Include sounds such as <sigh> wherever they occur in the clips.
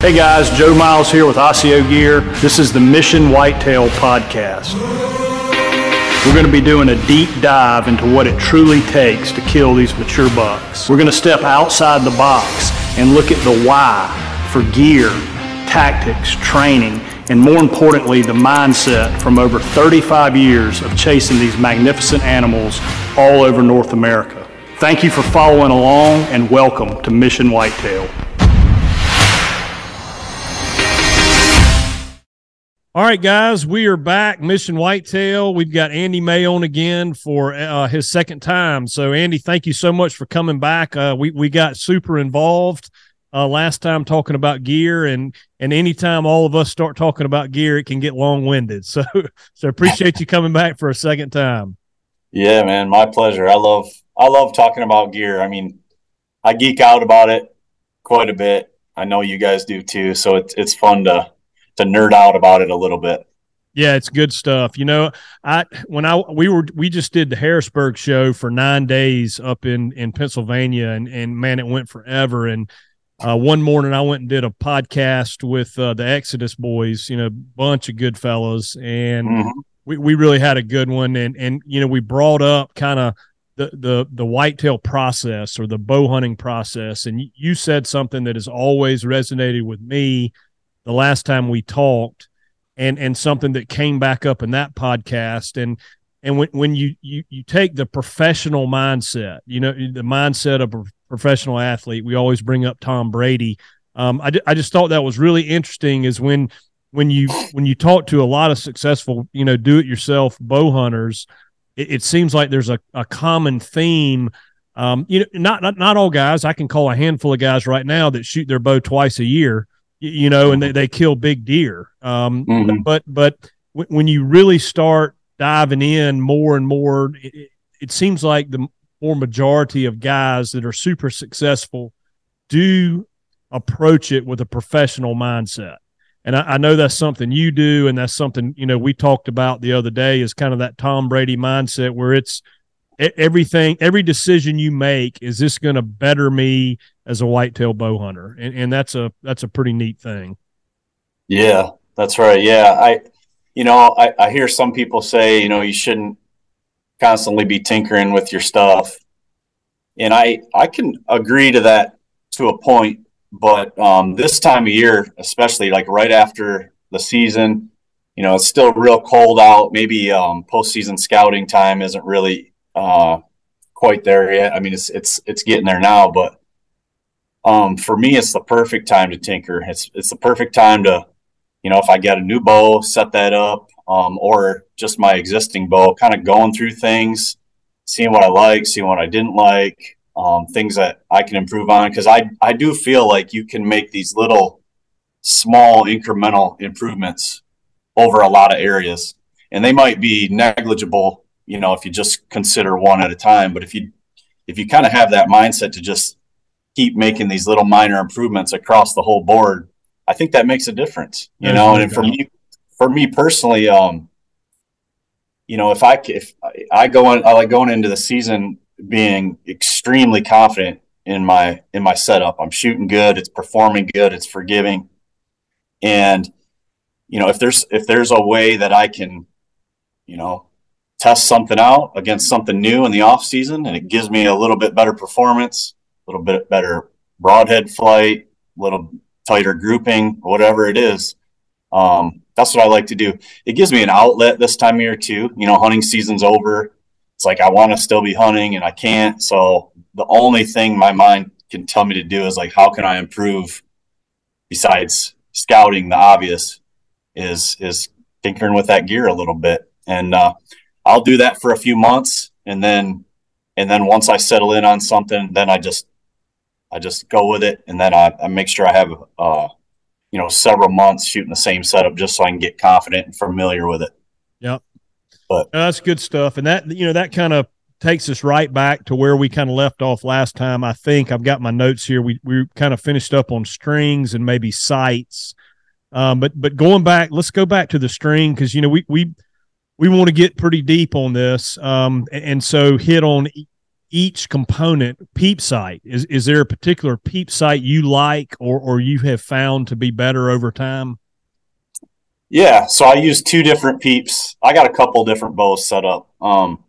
Hey guys, Joe Miles here with Osseo Gear. This is the Mission Whitetail Podcast. We're going to be doing a deep dive into what it truly takes to kill these mature bucks. We're going to step outside the box and look at the why for gear, tactics, training, and more importantly, the mindset from over 35 years of chasing these magnificent animals all over North America. Thank you for following along and welcome to Mission Whitetail. All right, guys, we are back. Mission Whitetail. We've got Andy May on again for uh, his second time. So, Andy, thank you so much for coming back. Uh, we we got super involved uh, last time talking about gear, and and anytime all of us start talking about gear, it can get long winded. <laughs> So, so appreciate you coming back for a second time. Yeah, man, my pleasure. I love I love talking about gear. I mean, I geek out about it quite a bit. I know you guys do too. So it's it's fun to to nerd out about it a little bit. Yeah, it's good stuff. You know, I when I we were we just did the Harrisburg show for nine days up in in Pennsylvania, and and man, it went forever. And uh, one morning, I went and did a podcast with uh, the Exodus boys. You know, bunch of good fellows, and mm-hmm. we we really had a good one. And and you know, we brought up kind of the the the whitetail process or the bow hunting process, and you said something that has always resonated with me the last time we talked and and something that came back up in that podcast. And and when, when you, you you take the professional mindset you know the mindset of a professional athlete we always bring up tom brady. Um, I, I just thought that was really interesting is when when you when you talk to a lot of successful you know do it yourself bow hunters it, it, seems like there's a, a common theme. Um, you know not, not not all guys i can call a handful of guys right now that shoot their bow twice a year you know, and they, they kill big deer. Um, mm-hmm. But but w- when you really start diving in more and more, it, it, seems like the more majority of guys that are super successful do approach it with a professional mindset. And I, I know that's something you do, and that's something you know we talked about the other day is kind of that Tom Brady mindset where it's everything every decision you make is this going to better me as a whitetail bow hunter? And, and that's a that's a pretty neat thing. Yeah that's right. Yeah i you know I, I hear some people say you know you shouldn't constantly be tinkering with your stuff. And i i can agree to that to a point but um, this time of year especially like right after the season you know it's still real cold out. Maybe um, postseason scouting time isn't really uh, quite there yet. I mean, it's it's it's getting there now, but um, for me, it's the perfect time to tinker. It's it's the perfect time to, you know, if I get a new bow, set that up, um, or just my existing bow, kind of going through things, seeing what I like, seeing what I didn't like, um, things that I can improve on. Because I I do feel like you can make these little small incremental improvements over a lot of areas, and they might be negligible you know, if you just consider one at a time. But if you if you kind of have that mindset to just keep making these little minor improvements across the whole board, I think that makes a difference. You know, and for me, for me personally, um, you know, if I if I go on, I like going into the season being extremely confident in my in my setup. I'm shooting good. It's performing good. It's forgiving, and you know, if there's if there's a way that I can, you know, test something out against something new in the off season and it gives me a little bit better performance, a little bit better broadhead flight, a little tighter grouping, whatever it is. Um, that's what I like to do. It gives me an outlet this time of year too. You know, hunting season's over. It's like I want to still be hunting and I can't. So the only thing my mind can tell me to do is like, how can I improve besides scouting the obvious is is tinkering with that gear a little bit. And uh, I'll do that for a few months and then and then once I settle in on something, then I just I just go with it and then I, I make sure I have uh you know several months shooting the same setup just so I can get confident and familiar with it. Yep. But that's good stuff. And that you know that kind of takes us right back to where we kind of left off last time. I think I've got my notes here. We we kind of finished up on strings and maybe sights. Um, but but going back, let's go back to the string because you know we we we want to get pretty deep on this, um, and so hit on each component peep sight? Is is there a particular peep sight you like or or you have found to be better over time? Yeah, so I use two different peeps. I got a couple different bows set up. Um,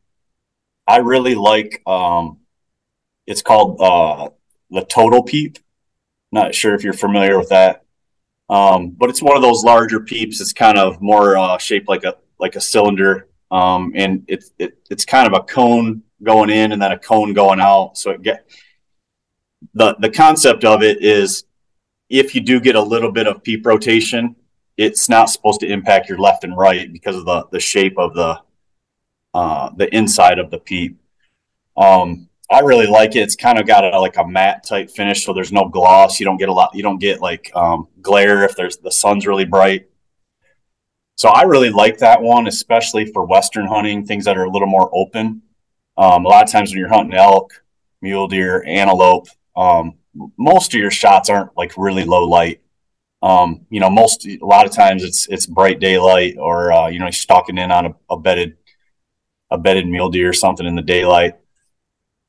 I really like um, it's called uh, the Total Peep. Not sure if you're familiar with that, um, but it's one of those larger peeps. It's kind of more uh, shaped like a like a cylinder, um, and it's it, it's kind of a cone going in and then a cone going out. So it get the the concept of it is if you do get a little bit of peep rotation, it's not supposed to impact your left and right because of the the shape of the uh, the inside of the peep. Um, I really like it. It's kind of got a, like a matte type finish, so there's no gloss. You don't get a lot. You don't get like um, glare if there's the sun's really bright. So I really like that one, especially for western hunting, things that are a little more open. Um, a lot of times when you're hunting elk, mule deer, antelope, um, most of your shots aren't like really low light. Um, you know, most a lot of times it's it's bright daylight, or uh, you know, stalking in on a, a bedded a bedded mule deer or something in the daylight,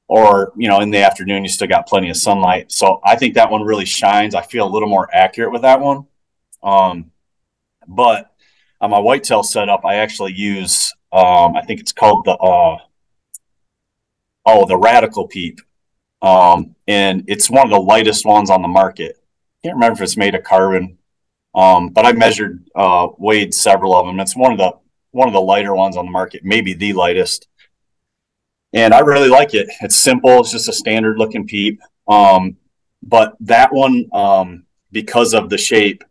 or you know, in the afternoon you still got plenty of sunlight. So I think that one really shines. I feel a little more accurate with that one. Um, but on my whitetail setup, I actually use um, I think it's called the uh, oh the Radical Peep, um, and it's one of the lightest ones on the market. Can't remember if it's made of carbon, um, but I measured uh, weighed several of them. It's one of the one of the lighter ones on the market, maybe the lightest. And I really like it. It's simple. It's just a standard looking peep. Um, but that one, um, because of the shape,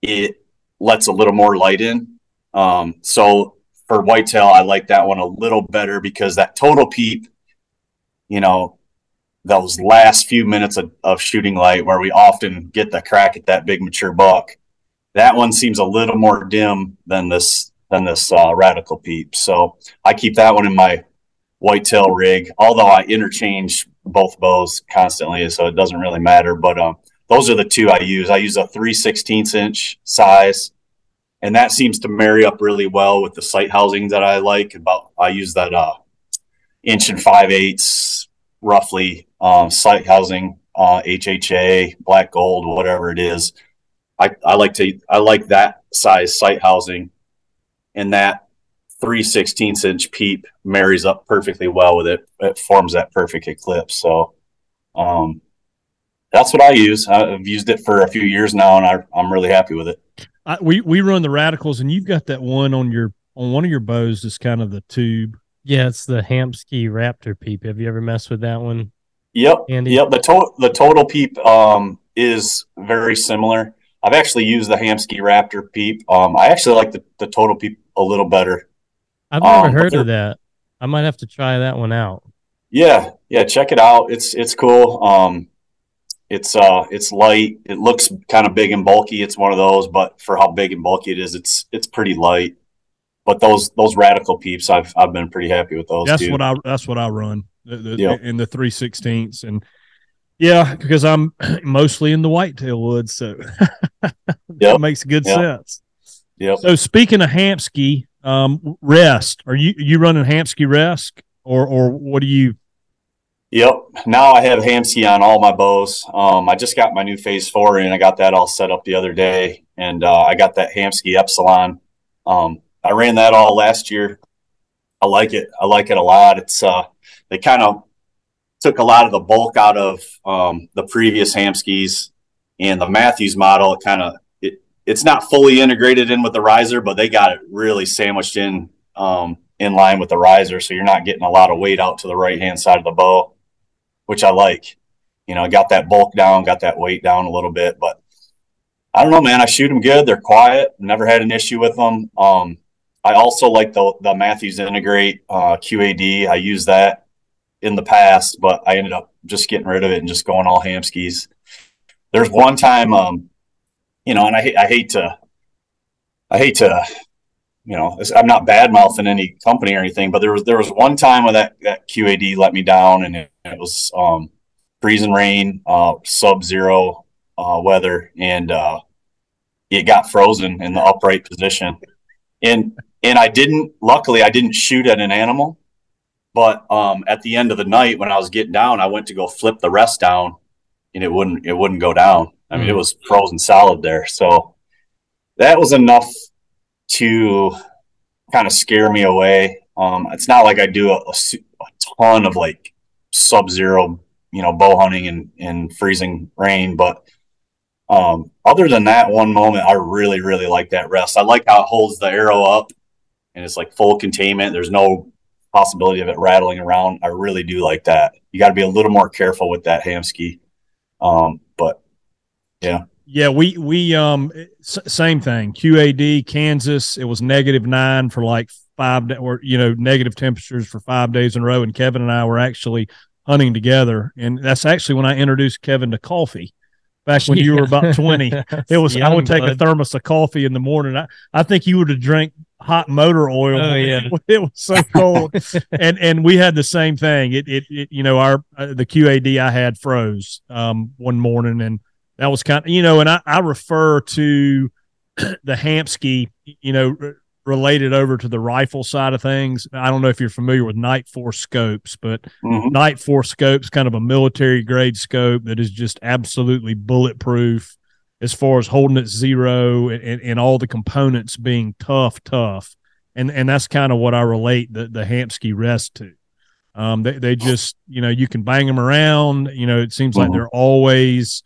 it lets a little more light in. Um, so for whitetail, I like that one a little better because that total peep, you know, those last few minutes of, of shooting light where we often get the crack at that big mature buck, that one seems a little more dim than this than this uh, radical peep. So I keep that one in my whitetail rig, although I interchange both bows constantly, so it doesn't really matter. But um, those are the two I use. I use a 3 16 inch size, and that seems to marry up really well with the sight housing that I like. About I use that uh, inch and five eighths roughly um, sight housing, uh, HHA, black gold, whatever it is. I, I like to I like that size sight housing, and that 3 16 inch peep marries up perfectly well with it. It forms that perfect eclipse. So, um, that's what I use. I've used it for a few years now, and I, I'm really happy with it. I, we we run the radicals, and you've got that one on your on one of your bows. That's kind of the tube. Yeah, it's the Hamskea Raptor peep. Have you ever messed with that one? Yep, Andy? yep. The total the total peep um, is very similar. I've actually used the Hamskea Raptor peep. Um, I actually like the, the total peep a little better. I've never um, heard of that. I might have to try that one out. Yeah, yeah, check it out. It's it's cool. Um, it's uh it's light. It looks kind of big and bulky. It's one of those, but for how big and bulky it is, it's it's pretty light. But those those radical peeps, I've I've been pretty happy with those. That's too. what I that's what I run the, the, yep. in the three sixteenths and yeah, because I'm <clears throat> mostly in the whitetail woods, so <laughs> that yep. makes good yep. sense. Yep. So speaking of Hamskea, um, rest. Are you you running Hamskea rest or or what do you Yep. Now I have Hamsky on all my bows. Um, I just got my new Phase Four and I got that all set up the other day, and uh, I got that Hamsky Epsilon. Um, I ran that all last year. I like it. I like it a lot. It's uh, they kind of took a lot of the bulk out of um, the previous Hamskeas and the Mathews model. Kind of it, it's not fully integrated in with the riser, but they got it really sandwiched in um, in line with the riser, so you're not getting a lot of weight out to the right hand side of the bow which I like. You know, I got that bulk down, got that weight down a little bit, but I don't know, man. I shoot them good. They're quiet. Never had an issue with them. Um, I also like the the Mathews Integrate uh, QAD. I used that in the past, but I ended up just getting rid of it and just going all Hamskeas. There's one time, um, you know, and I, I hate to, I hate to you know, I'm not bad mouthing any company or anything, but there was there was one time when that, that QAD let me down, and it, it was um, freezing rain, uh, sub zero uh, weather, and uh, it got frozen in the upright position. And and I didn't. Luckily, I didn't shoot at an animal. But um, at the end of the night, when I was getting down, I went to go flip the rest down, and it wouldn't it wouldn't go down. I mean, mm. it was frozen solid there. So that was enough to kind of scare me away. Um, it's not like I do a, a, a ton of like sub zero, you know, bow hunting in, in freezing rain, but um, other than that one moment, I really, really like that rest. I like how it holds the arrow up and it's like full containment. There's no possibility of it rattling around. I really do like that. You got to be a little more careful with that Hamskea. Um, but yeah. Yeah, we we um s- same thing. QAD Kansas. It was negative nine for like five or you know negative temperatures for five days in a row, and Kevin and I were actually hunting together, and that's actually when I introduced Kevin to coffee back when yeah. you were about <laughs> 20. It was, I would take bud. a thermos of coffee in the morning. I, I think you would have drank hot motor oil. Oh, yeah. <laughs> It was so cold. and, and we had the same thing. It, it, it you know, our, uh, the QAD I had froze, um, one morning and that was kind of, you know, and I, I refer to <clears throat> the Hamskea, you know, related over to the rifle side of things. I don't know if you're familiar with Nightforce scopes, but mm-hmm. Nightforce scopes kind of a military grade scope that is just absolutely bulletproof as far as holding it zero and, and all the components being tough, tough. And and that's kind of what I relate the the Hamskea rest to. Um, they they just you know you can bang them around. You know it seems mm-hmm. like they're always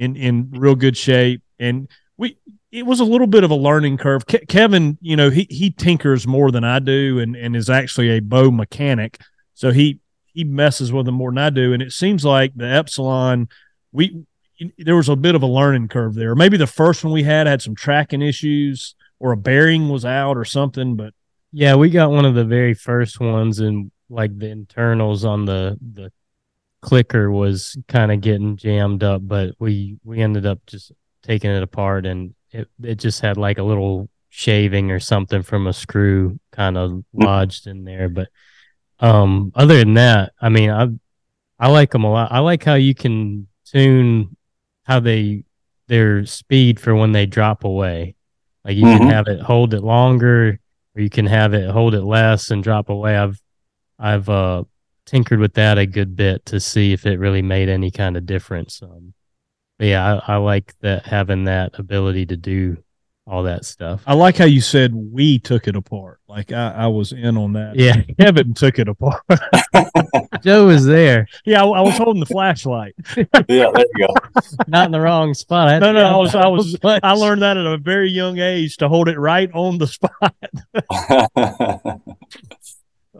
in in real good shape. And we it was a little bit of a learning curve. Ke- Kevin, you know, he he tinkers more than I do, and and is actually a bow mechanic, so he he messes with them more than I do. And it seems like the Epsilon, we there was a bit of a learning curve there. Maybe the first one we had had some tracking issues, or a bearing was out, or something. But yeah, we got one of the very first ones, and like the internals on the the clicker was kind of getting jammed up, but we we ended up just taking it apart and it it just had like a little shaving or something from a screw kind of lodged in there. But um, other than that, I mean, I I like them a lot. I like how you can tune how they their speed for when they drop away. Like you mm-hmm. can have it hold it longer, or you can have it hold it less and drop away. I've I've uh, tinkered with that a good bit to see if it really made any kind of difference. Um, yeah, I, I like that having that ability to do all that stuff. I like how you said we took it apart. Like I, I was in on that. Yeah, <laughs> Kevin took it apart. <laughs> Joe was there. Yeah, I, I, was holding the flashlight. <laughs> yeah, there you go. Not in the wrong spot. no, no, I was, I was, I learned that at a very young age to hold it right on the spot.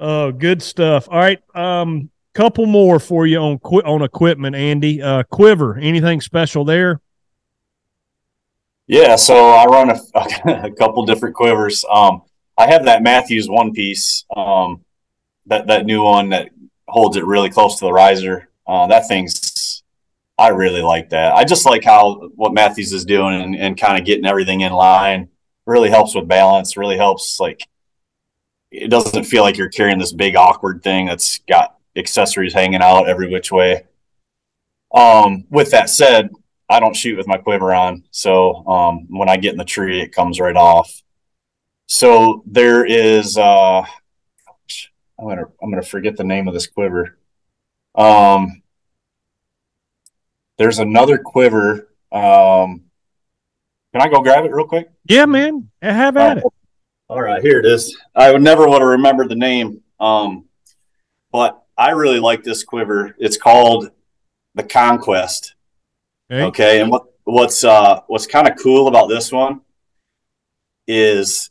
Oh, good stuff. All right, um, couple more for you on qu- on equipment, Andy. Uh, quiver, anything special there? Yeah, so I run a, <laughs> a couple different quivers. Um, I have that Mathews one piece, um, that that new one that holds it really close to the riser. Uh, that thing's, I really like that. I just like how what Mathews is doing and, and kind of getting everything in line. Really helps with balance. Really helps like it doesn't feel like you're carrying this big awkward thing that's got accessories hanging out every which way. Um, with that said, I don't shoot with my quiver on, so um, when I get in the tree, it comes right off. So there is, uh, I'm gonna I'm gonna forget the name of this quiver. Um, there's another quiver. Um, can I go grab it real quick? Yeah, man. Have at it. All right, here it is. I would never would have remembered the name. Um, but I really like this quiver. It's called the Conquest. Okay, okay? and what what's uh what's kind of cool about this one is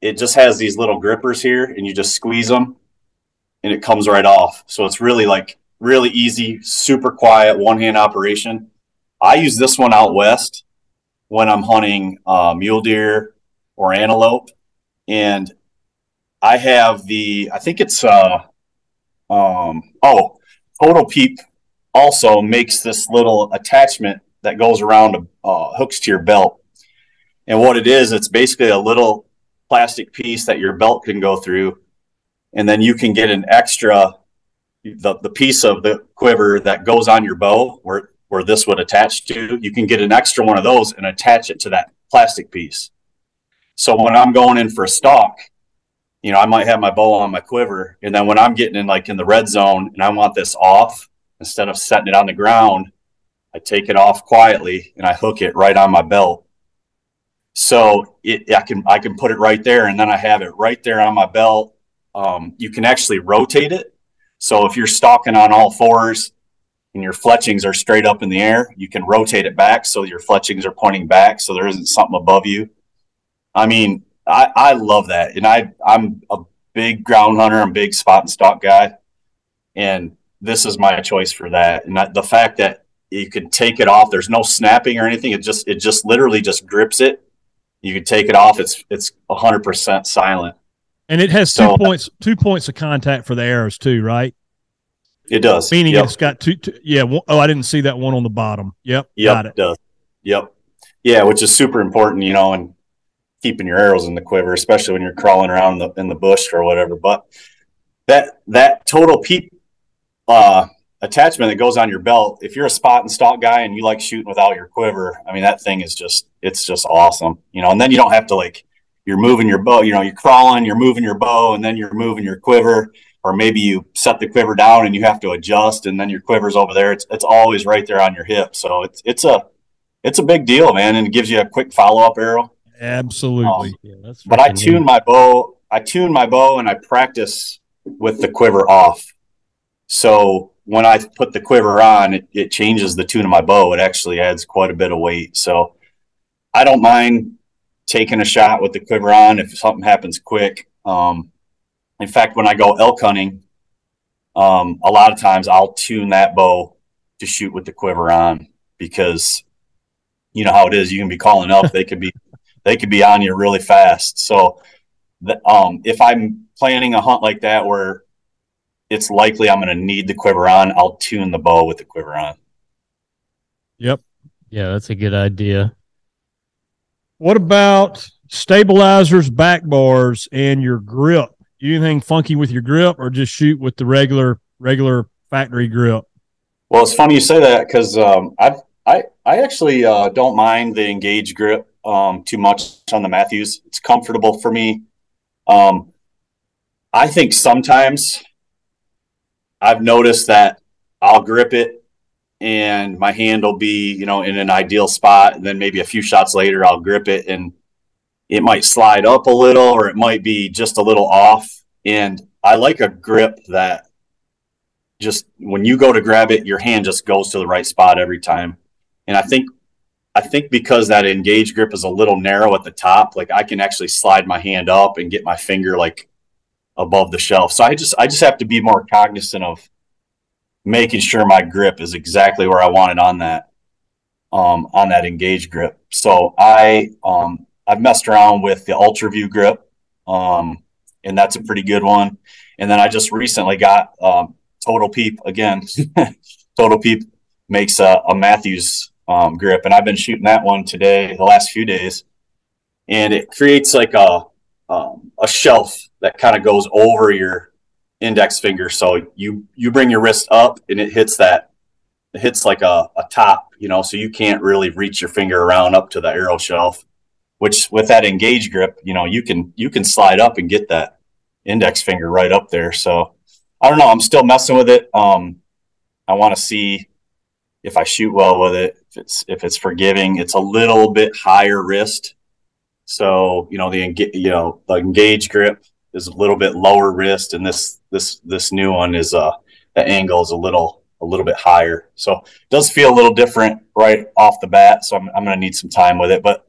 it just has these little grippers here, and you just squeeze them, and it comes right off. So it's really like really easy, super quiet, one hand operation. I use this one out west when I'm hunting uh, mule deer or antelope, and I have the I think it's uh um, oh, Total Peep also makes this little attachment that goes around uh, hooks to your belt. And what it is, it's basically a little plastic piece that your belt can go through. And then you can get an extra, the, the piece of the quiver that goes on your bow where, where this would attach to. You can get an extra one of those and attach it to that plastic piece. So when I'm going in for a stalk, you know, I might have my bow on my quiver, and then when I'm getting in like in the red zone and I want this off, instead of setting it on the ground, I take it off quietly and I hook it right on my belt. So it, I can I can put it right there, and then I have it right there on my belt. Um, you can actually rotate it. So if you're stalking on all fours and your fletchings are straight up in the air, you can rotate it back so your fletchings are pointing back, so there isn't something above you. I mean, I, I love that, and I I'm a big ground hunter. I'm a big spot and stalk guy, and this is my choice for that. And the fact that you can take it off, there's no snapping or anything. It just it just literally just grips it. You can take it off. It's it's 100 percent silent. And it has so, two points two points of contact for the arrows too, right? It does. Meaning yep. it's got two, two yeah. One, oh, I didn't see that one on the bottom. Yep. Yep. Got it. it does. Yep. Yeah, which is super important, you know, and keeping your arrows in the quiver, especially when you're crawling around the, in the bush or whatever. But that that total peep uh, attachment that goes on your belt, if you're a spot and stalk guy and you like shooting without your quiver, I mean that thing is just it's just awesome, you know. And then you don't have to like you're moving your bow, you know, you're crawling, you're moving your bow, and then you're moving your quiver, or maybe you set the quiver down and you have to adjust, and then your quiver's over there. It's it's always right there on your hip, so it's it's a it's a big deal, man, and it gives you a quick follow up arrow. Absolutely. Um, yeah, but I tune my bow. I tune my bow and I practice with the quiver off. So when I put the quiver on, it, it changes the tune of my bow. It actually adds quite a bit of weight. So I don't mind taking a shot with the quiver on if something happens quick. Um, in fact, when I go elk hunting, um, a lot of times I'll tune that bow to shoot with the quiver on because you know how it is. You can be calling up, they could be they could be on you really fast. So, the, um, if I'm planning a hunt like that where it's likely I'm going to need the quiver on, I'll tune the bow with the quiver on. Yep. Yeah, that's a good idea. What about stabilizers, back bars, and your grip? Anything funky with your grip, or just shoot with the regular regular factory grip? Well, it's funny you say that because um, I I I actually uh, don't mind the engage grip um, too much on the Mathews. It's comfortable for me. Um, I think sometimes I've noticed that I'll grip it and my hand will be, you know, in an ideal spot. And then maybe a few shots later, I'll grip it and it might slide up a little or it might be just a little off. And I like a grip that just when you go to grab it, your hand just goes to the right spot every time. And I think I think because that engage grip is a little narrow at the top, like I can actually slide my hand up and get my finger like above the shelf. So I just I just have to be more cognizant of making sure my grip is exactly where I want it on that um, on that engage grip. So I um, I've messed around with the Ultra View grip, um, and that's a pretty good one. And then I just recently got um, Total Peep again. <laughs> Total Peep makes a, a Mathews um, grip, and I've been shooting that one today, the last few days, and it creates like a um, a shelf that kind of goes over your index finger. So you you bring your wrist up, and it hits that it hits like a, a top, you know, so you can't really reach your finger around up to the arrow shelf. Which with that engage grip, you know, you can you can slide up and get that index finger right up there. So I don't know. I'm still messing with it. Um, I want to see if I shoot well with it, if it's if it's forgiving, it's a little bit higher wrist. So you know the you know the engage grip is a little bit lower wrist, and this this this new one is uh the angle is a little a little bit higher. So it does feel a little different right off the bat. So I'm I'm gonna need some time with it, but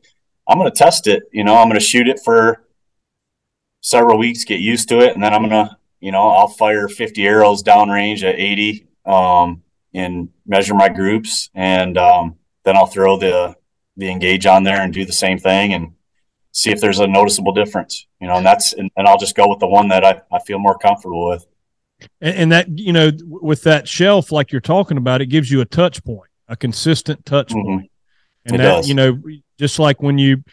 I'm gonna test it. You know, I'm gonna shoot it for several weeks, get used to it, and then I'm gonna you know I'll fire 50 arrows downrange at 80. Um, and measure my groups, and um, then I'll throw the the engage on there and do the same thing and see if there's a noticeable difference. You know, and that's and, and I'll just go with the one that I, I feel more comfortable with. And, and that you know, with that shelf like you're talking about, it gives you a touch point, a consistent touch mm-hmm. point. And it that does. you know, just like when you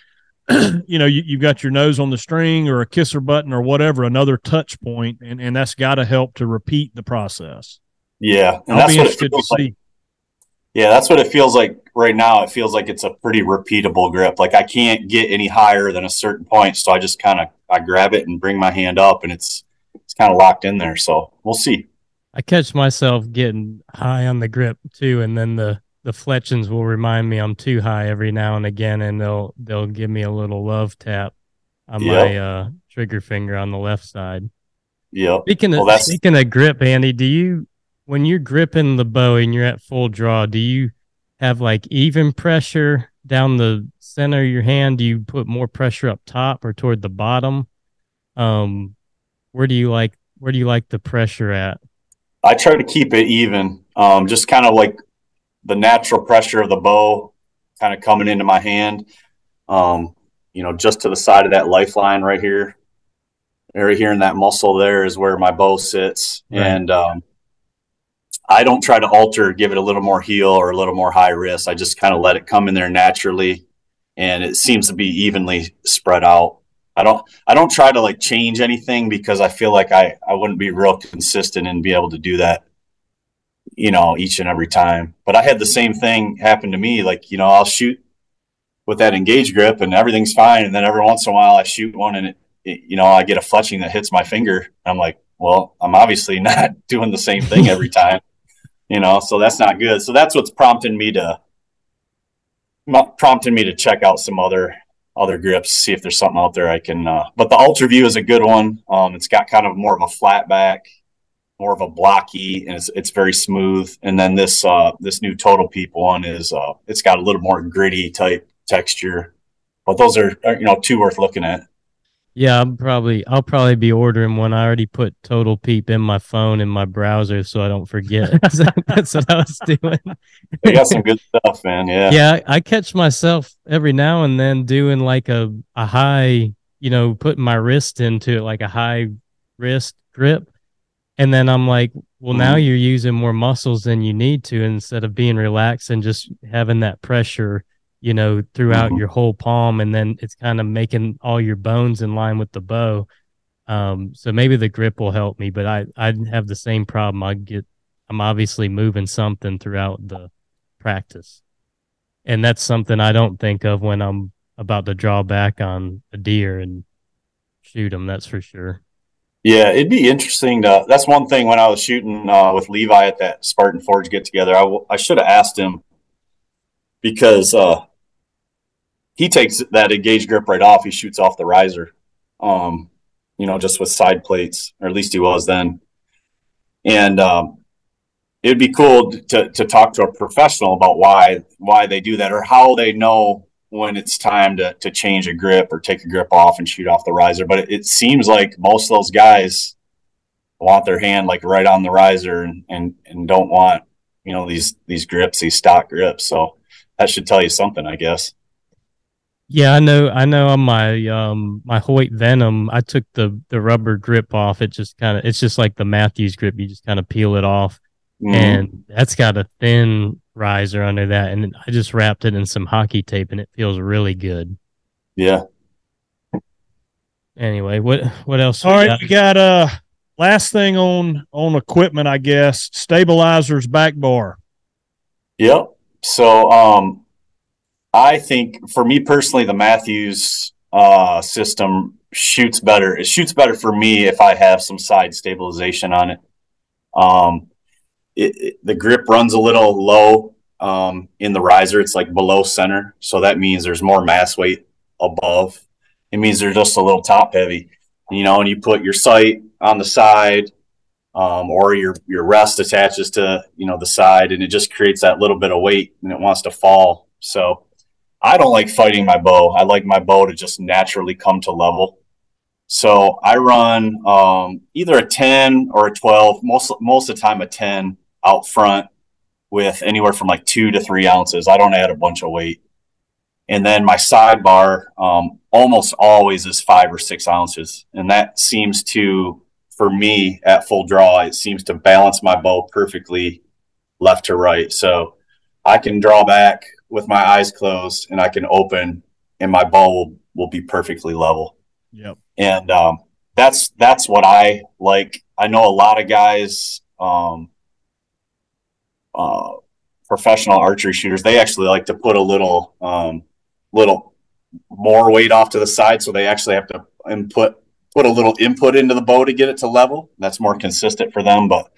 <clears throat> you know, you, you've got your nose on the string or a kisser button or whatever, another touch point, and, and that's got to help to repeat the process. Yeah, and I'll that's what it feels like. Yeah, that's what it feels like right now it feels like it's a pretty repeatable grip. Like I can't get any higher than a certain point, so I just kind of I grab it and bring my hand up, and it's it's kind of locked in there. So we'll see. I catch myself getting high on the grip too, and then the the fletchings will remind me I'm too high every now and again, and they'll they'll give me a little love tap on yep. my uh, trigger finger on the left side. Yeah. Speaking of well, speaking of grip, Andy, do you when you're gripping the bow and you're at full draw, do you have like even pressure down the center of your hand? Do you put more pressure up top or toward the bottom? Um, where do you like where do you like the pressure at? I try to keep it even. Um, just kind of like the natural pressure of the bow kind of coming into my hand. Um, you know, just to the side of that lifeline right here. Right here in that muscle there is where my bow sits. Right. And um, I don't try to alter, give it a little more heel or a little more high wrist. I just kind of let it come in there naturally. And it seems to be evenly spread out. I don't I don't try to like change anything because I feel like I, I wouldn't be real consistent and be able to do that, you know, each and every time. But I had the same thing happen to me. Like, you know, I'll shoot with that engage grip and everything's fine. And then every once in a while I shoot one and it, it, you know, I get a fletching that hits my finger. I'm like, well, I'm obviously <laughs> not doing the same thing every time, you know, so that's not good. So that's what's prompting me to prompting me to check out some other other grips, see if there's something out there I can. Uh, but the Ultra View is a good one. Um, it's got kind of more of a flat back, more of a blocky, and it's it's very smooth. And then this uh, this new Total Peep one is uh, it's got a little more gritty type texture. But those are, are you know two worth looking at. Yeah, I'm probably I'll probably be ordering one. I already put Total Peep in my phone in my browser so I don't forget. <laughs> That's what I was doing. they got some good stuff, man. Yeah. Yeah, I catch myself every now and then doing like a a high, you know, putting my wrist into it like a high wrist grip. And then I'm like, well, mm-hmm. now you're using more muscles than you need to instead of being relaxed and just having that pressure you know, throughout mm-hmm. your whole palm, and then it's kind of making all your bones in line with the bow. Um, so maybe the grip will help me, but I I have the same problem. I get I'm obviously moving something throughout the practice, and that's something I don't think of when I'm about to draw back on a deer and shoot them. That's for sure. Yeah, it'd be interesting to. That's one thing when I was shooting uh, with Levi at that Spartan Forge get together. I, w- I should have asked him because uh, he takes that engaged grip right off. He shoots off the riser, um, you know, just with side plates, or at least he was then. And um, it'd be cool to to talk to a professional about why why they do that or how they know when it's time to to change a grip or take a grip off and shoot off the riser. But it, it seems like most of those guys want their hand like right on the riser and and, and don't want you know these these grips, these stock grips. So that should tell you something, I guess. Yeah, I know. I know on my um my Hoyt Venom, I took the the rubber grip off. It just kind of it's just like the Mathews grip. You just kind of peel it off, mm. and that's got a thin riser under that. And I just wrapped it in some hockey tape, and it feels really good. Yeah. Anyway, what what else? All right, got? we got uh last thing on on equipment, I guess. Stabilizers back bar. Yep. So um I think for me personally, the Mathews uh, system shoots better. It shoots better for me if I have some side stabilization on it. Um, it, it the grip runs a little low um, in the riser. It's like below center, so that means there's more mass weight above. It means they're just a little top heavy, you know. And you put your sight on the side, um, or your your rest attaches to you know the side, and it just creates that little bit of weight, and it wants to fall. So I don't like fighting my bow. I like my bow to just naturally come to level. So I run um, either a 10 or a 12, most, most of the time a 10 out front with anywhere from like two to three ounces. I don't add a bunch of weight. And then my sidebar um, almost always is five or six ounces. And that seems to, for me at full draw, it seems to balance my bow perfectly left to right. So I can draw back with my eyes closed and I can open and my ball will, will be perfectly level. Yep. And um, that's that's what I like. I know a lot of guys um, uh, professional archery shooters, they actually like to put a little um, little more weight off to the side, so they actually have to input put a little input into the bow to get it to level. That's more consistent for them, but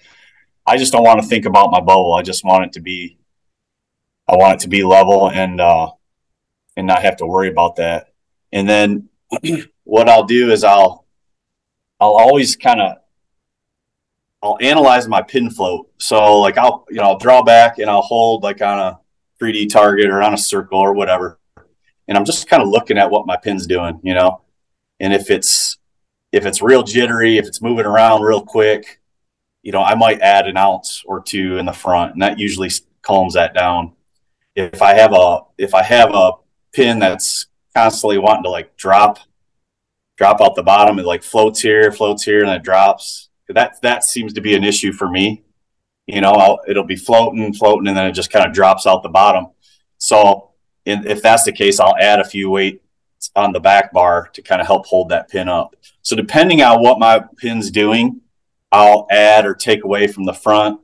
I just don't want to think about my bow. I just want it to be I want it to be level and uh, and not have to worry about that. And then <clears throat> what I'll do is I'll I'll always kind of I'll analyze my pin float. So like I'll you know I'll draw back and I'll hold like on a 3D target or on a circle or whatever, and I'm just kind of looking at what my pin's doing, you know, and if it's if it's real jittery, if it's moving around real quick, you know, I might add an ounce or two in the front, and that usually calms that down. If I have a if I have a pin that's constantly wanting to like drop drop out the bottom, it like floats here, floats here, and it drops that that seems to be an issue for me. You know, I'll, it'll be floating, floating, and then it just kind of drops out the bottom. So in, if that's the case, I'll add a few weights on the back bar to kind of help hold that pin up. So depending on what my pin's doing, I'll add or take away from the front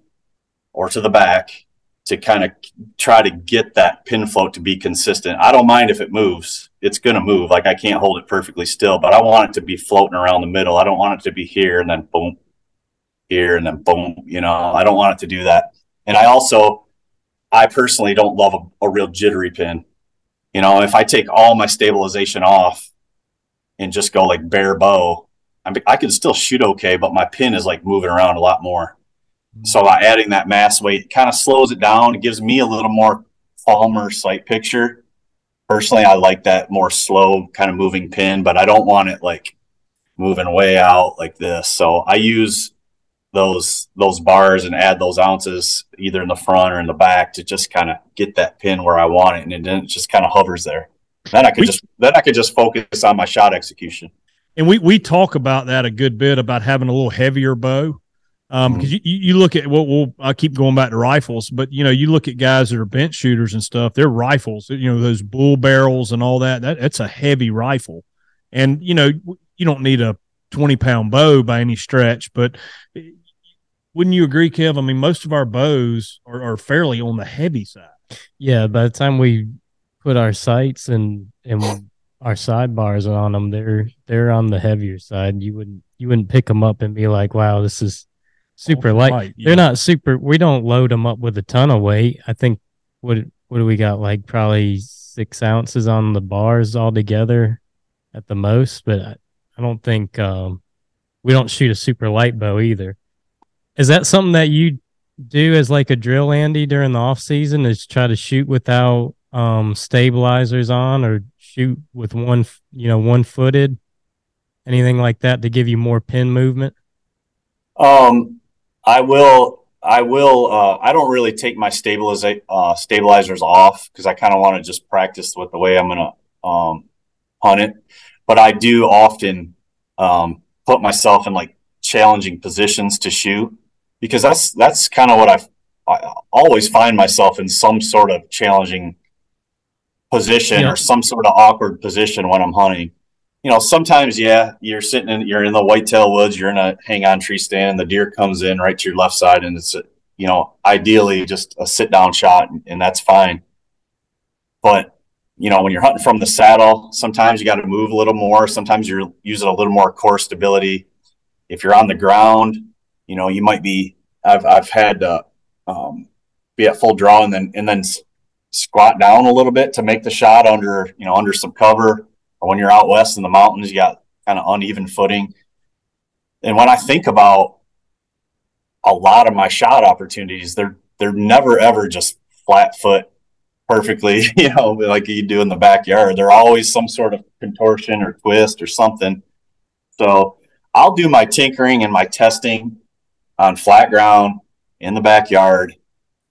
or to the back to kind of try to get that pin float to be consistent. I don't mind if it moves. It's going to move. Like I can't hold it perfectly still, but I want it to be floating around the middle. I don't want it to be here and then boom, here and then boom, you know, I don't want it to do that. And I also, I personally don't love a, a real jittery pin. You know, if I take all my stabilization off and just go like bare bow, I, mean, I can still shoot okay, but my pin is like moving around a lot more. So by adding that mass weight, kind of slows it down. It gives me a little more calmer sight picture. Personally, I like that more slow kind of moving pin, but I don't want it like moving way out like this. So I use those those bars and add those ounces either in the front or in the back to just kind of get that pin where I want it, and then it just kind of hovers there. Then I could we, just then I could just focus on my shot execution. And we we talk about that a good bit about having a little heavier bow. Um, because mm-hmm. you, you look at what well, I keep going back to rifles, but you know, you look at guys that are bench shooters and stuff, they're rifles, you know, those bull barrels and all that, that that's a heavy rifle. And, you know, you don't need a 20 pound bow by any stretch, but wouldn't you agree, Kev? I mean, most of our bows are, are fairly on the heavy side. Yeah, by the time we put our sights and and our sidebars on them, they're they're on the heavier side. You wouldn't you wouldn't pick them up and be like, "Wow, this is super light." light. They're not super. We don't load them up with a ton of weight. I think what what do we got? Like probably six ounces on the bars altogether at the most. But I, I don't think um, we don't shoot a super light bow either. Is that something that you do as like a drill, Andy, during the off season? Is try to shoot without um, stabilizers on, or shoot with one, you know, one footed, anything like that to give you more pin movement? Um, I will. I will. Uh, I don't really take my stabiliza- uh, stabilizers off because I kind of want to just practice with the way I'm going to um, hunt it. But I do often um, put myself in like challenging positions to shoot because that's that's kind of what I've, I always find myself in some sort of challenging position yeah. or some sort of awkward position when I'm hunting. You know, sometimes yeah, you're sitting in you're in the whitetail woods, you're in a hang on tree stand, and the deer comes in right to your left side, and it's a, you know ideally just a sit down shot, and, and that's fine. But you know, when you're hunting from the saddle, sometimes you got to move a little more. Sometimes you're using a little more core stability. If you're on the ground, you know, you might be. I've I've had to um, be at full draw and then and then squat down a little bit to make the shot under you know under some cover. When you're out west in the mountains, you got kind of uneven footing. And when I think about a lot of my shot opportunities, they're they're never ever just flat foot perfectly, <laughs> you know, like you do in the backyard. They're always some sort of contortion or twist or something. So I'll do my tinkering and my testing on flat ground in the backyard,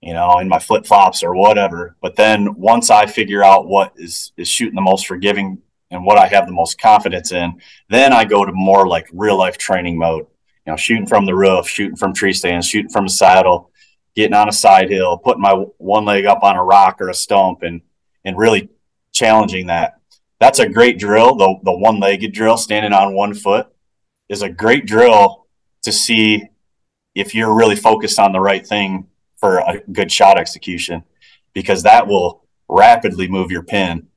you know, in my flip flops or whatever. But then once I figure out what is is shooting the most forgiving and what I have the most confidence in, then I go to more like real life training mode. You know, shooting from the roof, shooting from tree stands, shooting from a saddle, getting on a side hill, putting my one leg up on a rock or a stump, and and really challenging that. That's a great drill. The the one legged drill, standing on one foot, is a great drill to see if you're really focused on the right thing for a good shot execution. because that will rapidly move your pin.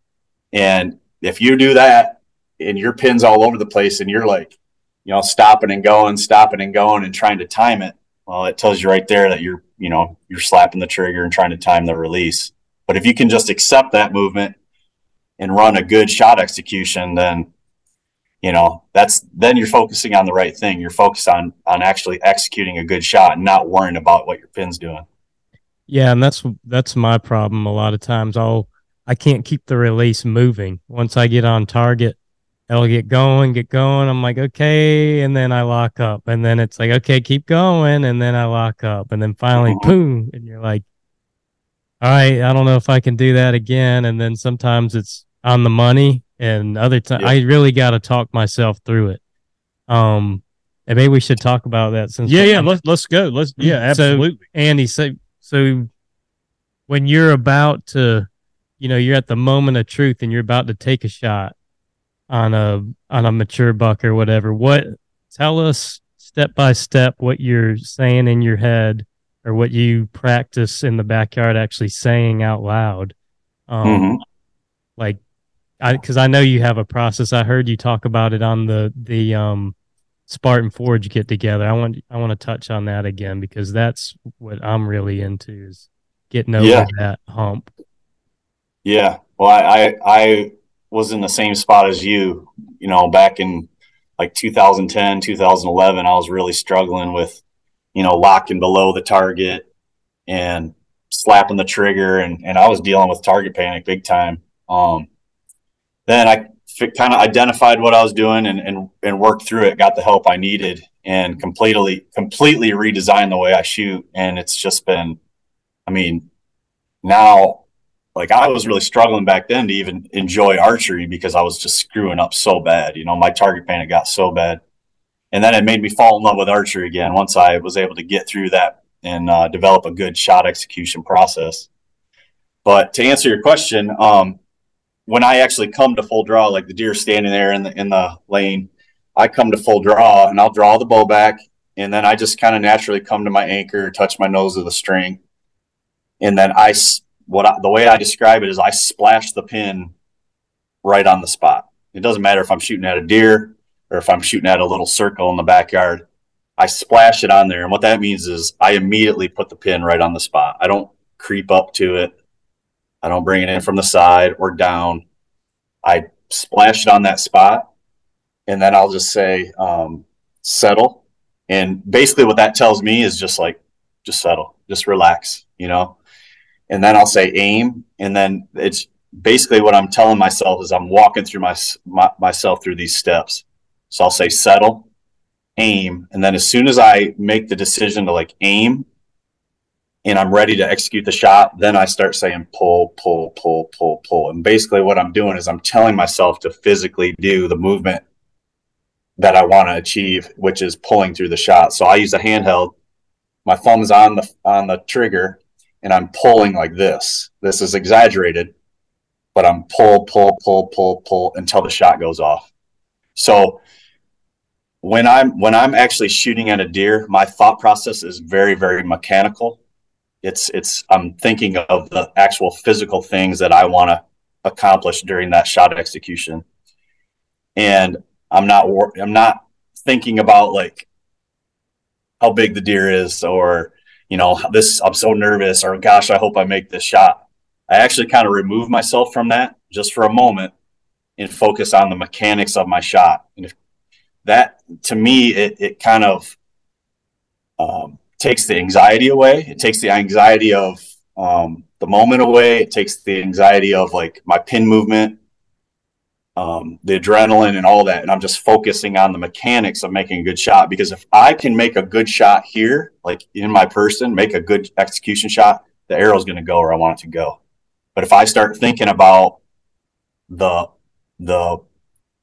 And if you do that and your pin's all over the place and you're like, you know, stopping and going, stopping and going and trying to time it, well, it tells you right there that you're, you know, you're slapping the trigger and trying to time the release. But if you can just accept that movement and run a good shot execution, then you know that's then you're focusing on the right thing. You're focused on on actually executing a good shot and not worrying about what your pin's doing. Yeah, and that's that's my problem. A lot of times, I'll I can't keep the release moving. Once I get on target, it'll get going, get going. I'm like, okay, and then I lock up, and then it's like, okay, keep going, and then I lock up, and then finally, mm-hmm. boom, and you're like, all right, I don't know if I can do that again. And then sometimes it's on the money, and other times yeah. I really got to talk myself through it. Um, and maybe we should talk about that since yeah, yeah, let's let's go. Let's yeah, absolutely. So, Andy, so so when you're about to, you know, you're at the moment of truth and you're about to take a shot on a on a mature buck or whatever. What tell us step by step what you're saying in your head or what you practice in the backyard actually saying out loud. Um, mm-hmm. Like, I because I know you have a process. I heard you talk about it on the the um, Spartan Forge get together. I want I want to touch on that again because that's what I'm really into is getting over yeah. that hump. Yeah. Well, I, I I was in the same spot as you. You know, back in like 2010, 2011, I was really struggling with you know, locking below the target and slapping the trigger. And, and I was dealing with target panic big time. Um, then I f- kind of identified what I was doing and, and, and worked through it, got the help I needed and completely, completely redesigned the way I shoot. And it's just been, I mean, now like I was really struggling back then to even enjoy archery because I was just screwing up so bad. You know, my target panic got so bad and then it made me fall in love with archery again once I was able to get through that and uh, develop a good shot execution process. But to answer your question, um, when I actually come to full draw, like the deer standing there in the in the lane, I come to full draw and I'll draw the bow back, and then I just kind of naturally come to my anchor, touch my nose of the string, and then I what I, the way I describe it is I splash the pin right on the spot. It doesn't matter if I'm shooting at a deer, or if I'm shooting at a little circle in the backyard, I splash it on there. And what that means is I immediately put the pin right on the spot. I don't creep up to it. I don't bring it in from the side or down. I splash it on that spot. And then I'll just say, um, settle. And basically, what that tells me is just like, just settle, just relax, you know? And then I'll say aim. And then it's basically what I'm telling myself is I'm walking through my, my myself through these steps. So I'll say settle, aim, and then as soon as I make the decision to like aim and I'm ready to execute the shot, then I start saying pull, pull, pull, pull, pull. And basically what I'm doing is I'm telling myself to physically do the movement that I want to achieve, which is pulling through the shot. So I use a handheld. My thumb's on the on the trigger and I'm pulling like this. This is exaggerated, but I'm pull, pull, pull, pull, pull until the shot goes off. So when I'm when I'm actually shooting at a deer, my thought process is very very mechanical. It's it's I'm thinking of the actual physical things that I want to accomplish during that shot execution, and I'm not I'm not thinking about like how big the deer is or you know this I'm so nervous or gosh I hope I make this shot. I actually kind of remove myself from that just for a moment and focus on the mechanics of my shot. And if that to me it, it kind of um, takes the anxiety away it takes the anxiety of um, the moment away it takes the anxiety of like my pin movement um, the adrenaline and all that and i'm just focusing on the mechanics of making a good shot because if i can make a good shot here like in my person make a good execution shot the arrow is going to go where i want it to go but if i start thinking about the the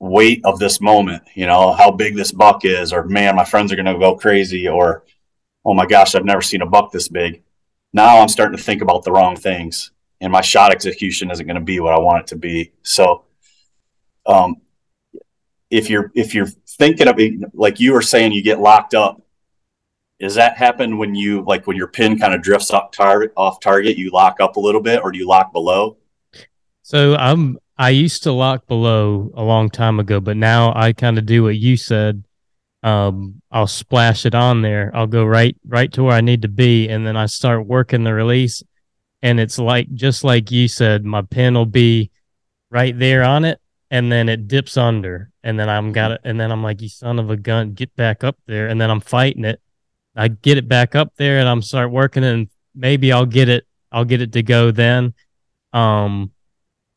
weight of this moment, you know, how big this buck is, or man, my friends are going to go crazy, or oh my gosh, I've never seen a buck this big. Now I'm starting to think about the wrong things, and my shot execution isn't going to be what I want it to be. So, um, if you're if you're thinking of like you were saying, you get locked up Does that happen when you like when your pin kind of drifts off target off target, you lock up a little bit or do you lock below? So I'm I used to lock below a long time ago, but now I kind of do what you said. Um, I'll splash it on there. I'll go right right to where I need to be, and then I start working the release. And it's like just like you said, my pin will be right there on it, and then it dips under, and then I'm got it, and then I'm like, "You son of a gun, get back up there!" And then I'm fighting it. I get it back up there, and I'm start working, and maybe I'll get it. I'll get it to go then. Um,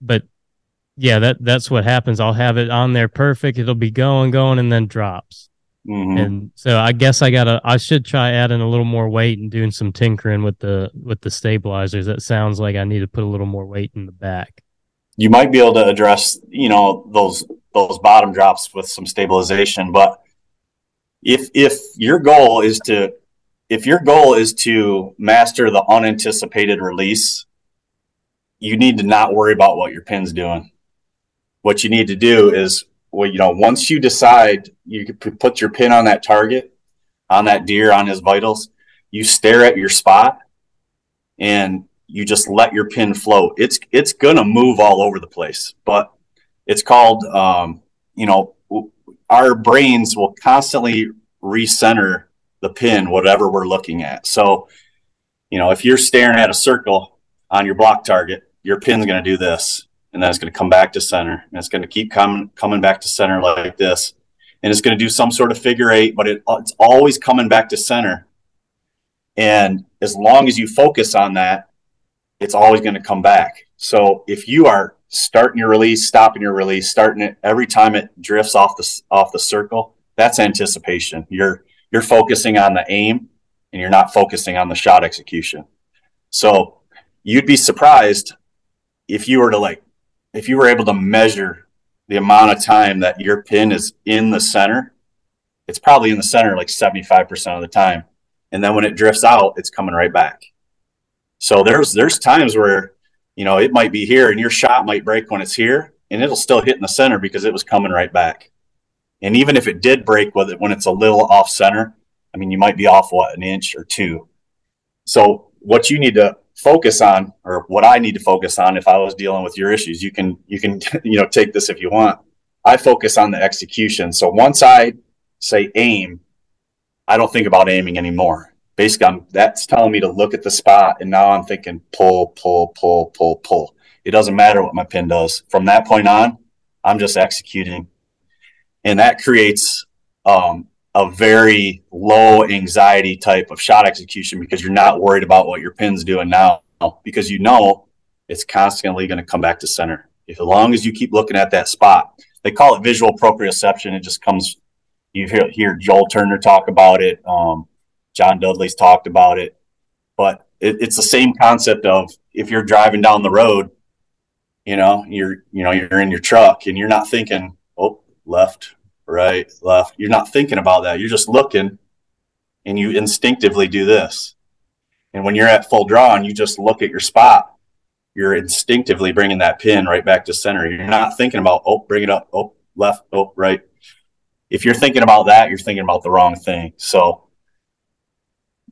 but yeah, that that's what happens. I'll have it on there perfect. It'll be going, going, and then drops. Mm-hmm. And so I guess I gotta I should try adding a little more weight and doing some tinkering with the with the stabilizers. That sounds like I need to put a little more weight in the back. You might be able to address, you know, those those bottom drops with some stabilization, but if if your goal is to if your goal is to master the unanticipated release, you need to not worry about what your pin's doing. What you need to do is well, you know, once you decide you put your pin on that target, on that deer, on his vitals, you stare at your spot and you just let your pin float. It's it's gonna move all over the place, but it's called um, you know our brains will constantly recenter the pin, whatever we're looking at. So, you know, if you're staring at a circle on your block target, your pin's to do this and then it's to come back to center and it's to keep coming coming back to center like this and it's to do some sort of figure eight but it, it's always coming back to center and as long as you focus on that it's always going to come back so if you are starting your release stopping your release starting it every time it drifts off the off the circle that's anticipation you're you're focusing on the aim and you're not focusing on the shot execution so you'd be surprised if you were to like if you were able to measure the amount of time that your pin is in the center, it's probably in the center like 75% of the time. And then when it drifts out, it's coming right back. So there's there's times where, you know, it might be here and your shot might break when it's here and it'll still hit in the center because it was coming right back. And even if it did break with it when it's a little off center, I mean, you might be off what an inch or two. So what you need to focus on or what I need to focus on if I was dealing with your issues. You can you can <laughs> you know take this if you want. I focus on the execution. So once I say aim, I don't think about aiming anymore. Basically, I'm, that's telling me to look at the spot, and now I'm thinking pull, pull, pull, pull, pull. It doesn't matter what my pin does. From that point on, I'm just executing, and that creates um, a very low anxiety type of shot execution because you're not worried about what your pin's doing now because you know it's constantly going to come back to center. If, as long as you keep looking at that spot, they call it visual proprioception. It just comes. You hear, hear Joel Turner talk about it. Um, John Dudley's talked about it, but it, it's the same concept of if you're driving down the road, you know, you're you know you're in your truck and you're not thinking, oh, left, right, left. You're not thinking about that. You're just looking and you instinctively do this. And when you're at full draw and you just look at your spot, you're instinctively bringing that pin right back to center. You're not thinking about, oh, bring it up, oh, left, oh, right. If you're thinking about that, you're thinking about the wrong thing. So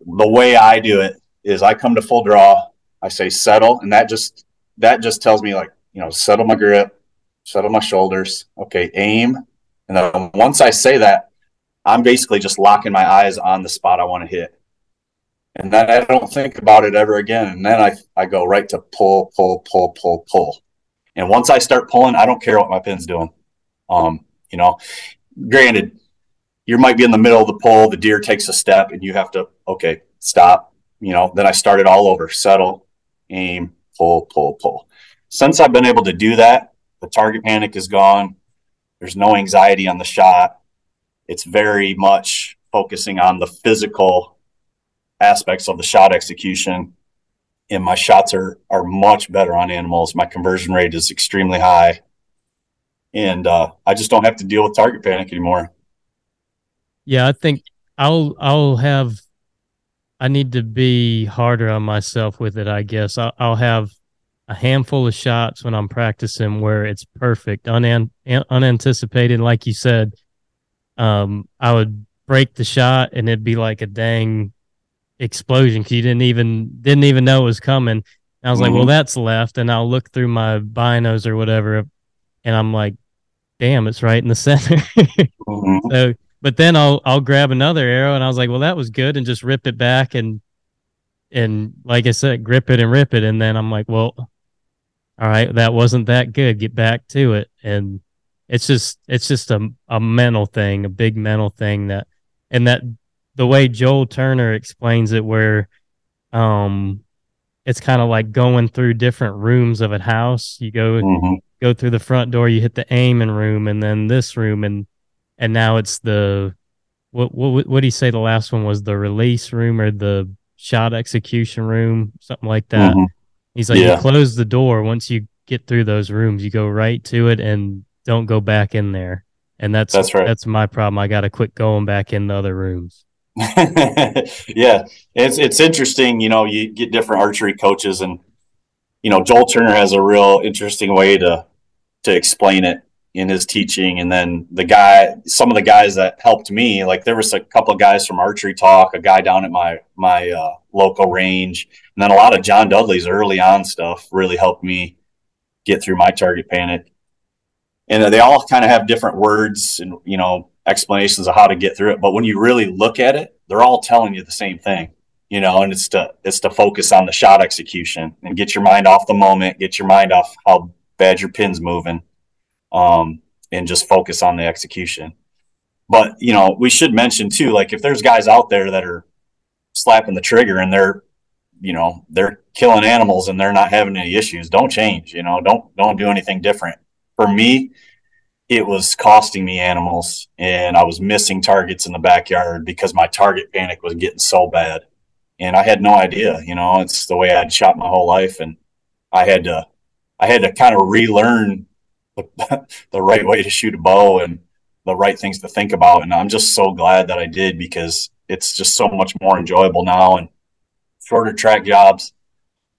the way I do it is I come to full draw, I say settle, and that just that just tells me like, you know, settle my grip, settle my shoulders. Okay, aim, and then once I say that, I'm basically just locking my eyes on the spot I want to hit. And then I don't think about it ever again. And then I, I go right to pull, pull, pull, pull, pull. And once I start pulling, I don't care what my pin's doing. Um, you know, granted, you might be in the middle of the pull, the deer takes a step, and you have to, okay, stop. You know, then I start it all over, settle, aim, pull, pull, pull. Since I've been able to do that, the target panic is gone. There's no anxiety on the shot. It's very much focusing on the physical aspects of the shot execution. And my shots are are much better on animals. My conversion rate is extremely high. And uh, I just don't have to deal with target panic anymore. Yeah, I think I'll I'll have I need to be harder on myself with it. I guess I'll, I'll have a handful of shots when I'm practicing where it's perfect, unan- unanticipated. Like you said, um, I would break the shot and it'd be like a dang explosion because you didn't even didn't even know it was coming. And I was mm-hmm. like, well, that's left, and I'll look through my binos or whatever, and I'm like, damn, it's right in the center. <laughs> mm-hmm. So, but then I'll I'll grab another arrow, and I was like, well, that was good, and just rip it back and and like I said, grip it and rip it, and then I'm like, well, all right, that wasn't that good. Get back to it, and it's just it's just a a mental thing, a big mental thing that, and that the way Joel Turner explains it, where um, it's kind of like going through different rooms of a house. You go mm-hmm. go through the front door, you hit the aiming room, and then this room, and and now it's the what what what do you say? The last one was the release room or the shot execution room, something like that. Mm-hmm. He's like, yeah. you close the door once you get through those rooms, you go right to it and don't go back in there. And that's that's right. That's my problem. I got to quit going back in the other rooms. <laughs> yeah, it's it's interesting. You know, you get different archery coaches, and you know, Joel Turner has a real interesting way to to explain it in his teaching. And then the guy, some of the guys that helped me, like there was a couple of guys from Archery Talk, a guy down at my my uh, local range, and then a lot of John Dudley's early on stuff really helped me get through my target panic. And they all kind of have different words and you know explanations of how to get through it. But when you really look at it, they're all telling you the same thing, you know, and it's to it's to focus on the shot execution and get your mind off the moment, get your mind off how bad your pin's moving, um, and just focus on the execution. But you know, we should mention too, like if there's guys out there that are slapping the trigger and they're, you know, they're killing animals and they're not having any issues, don't change. You know, don't don't do anything different. For me, it was costing me animals and I was missing targets in the backyard because my target panic was getting so bad. And I had no idea, you know, it's the way I'd shot my whole life. And I had to, I had to kind of relearn the, <laughs> the right way to shoot a bow and the right things to think about. And I'm just so glad that I did because it's just so much more enjoyable now and shorter track jobs.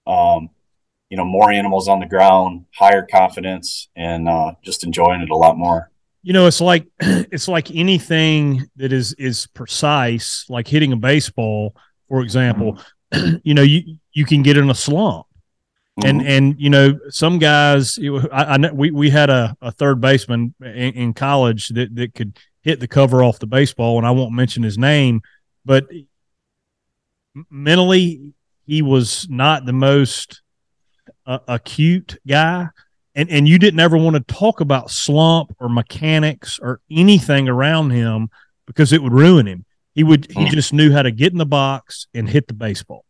Um, you know more animals on the ground higher confidence and uh, just enjoying it a lot more you know it's like <clears throat> it's like anything that is is precise like hitting a baseball for example mm-hmm. <clears throat> you know you you can get in a slump mm-hmm. and and you know some guys I, I we, we had a, a third baseman in, in college that, that could hit the cover off the baseball and i won't mention his name but mentally he was not the most a, a cute guy, and and you didn't ever want to talk about slump or mechanics or anything around him because it would ruin him. He would he mm. just knew how to get in the box and hit the baseball.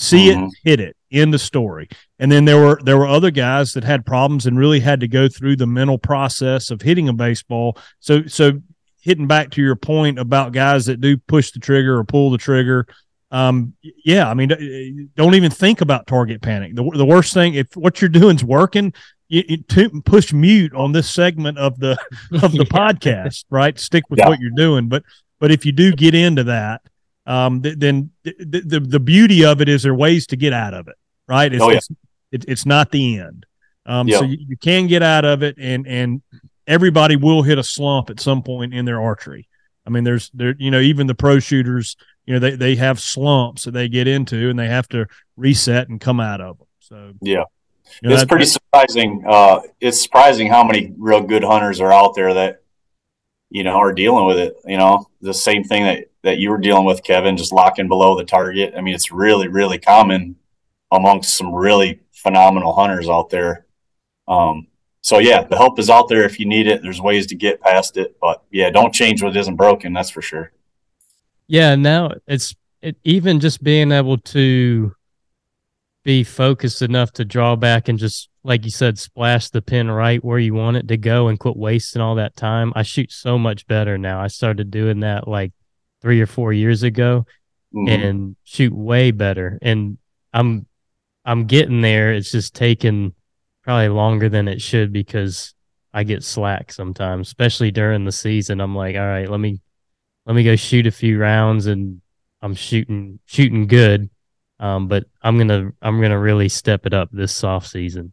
See mm-hmm. it, hit it, end the story. And then there were there were other guys that had problems and really had to go through the mental process of hitting a baseball. So so hitting back to your point about guys that do push the trigger or pull the trigger um, yeah, I mean, don't even think about target panic. The, the worst thing, if what you're doing is working, you, you push mute on this segment of the of the <laughs> podcast, right? Stick with yeah. what you're doing. But but if you do get into that, um, th- then the, the, the beauty of it is there are ways to get out of it, right? It's, oh, yeah. it's, it, it's not the end. Um, so you, you can get out of it, and and everybody will hit a slump at some point in their archery. I mean, there's there, you know, even the pro shooters you know they, they have slumps that they get into and they have to reset and come out of them so yeah you know, it's that, pretty surprising uh, it's surprising how many real good hunters are out there that you know are dealing with it you know the same thing that that you were dealing with kevin just locking below the target i mean it's really really common amongst some really phenomenal hunters out there um, so yeah the help is out there if you need it there's ways to get past it but yeah don't change what isn't broken that's for sure yeah, now it's it, even just being able to be focused enough to draw back and just like you said, splash the pin right where you want it to go and quit wasting all that time. I shoot so much better now. I started doing that like three or four years ago mm-hmm. and shoot way better. And I'm I'm getting there. It's just taking probably longer than it should because I get slack sometimes, especially during the season. I'm like, all right, let me let me go shoot a few rounds and I'm shooting shooting good. Um, but I'm gonna I'm gonna really step it up this soft season.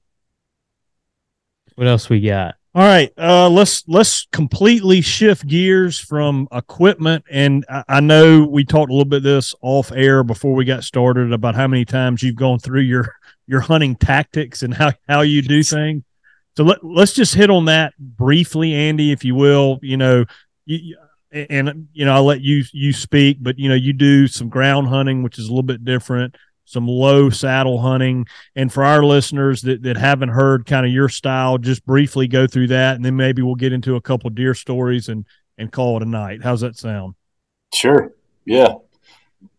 What else we got? All right, uh, let's let's completely shift gears from equipment, and I, I, know we talked a little bit this off air before we got started about how many times you've gone through your <laughs> your hunting tactics and how how you do things. So let let's just hit on that briefly, Andy, if you will. You know, you, and you know I'll let you you speak, but you know you do some ground hunting, which is a little bit different some low saddle hunting. And for our listeners that, that haven't heard kind of your style, just briefly go through that, and then maybe we'll get into a couple deer stories and and call it a night. How's that sound? Sure. Yeah.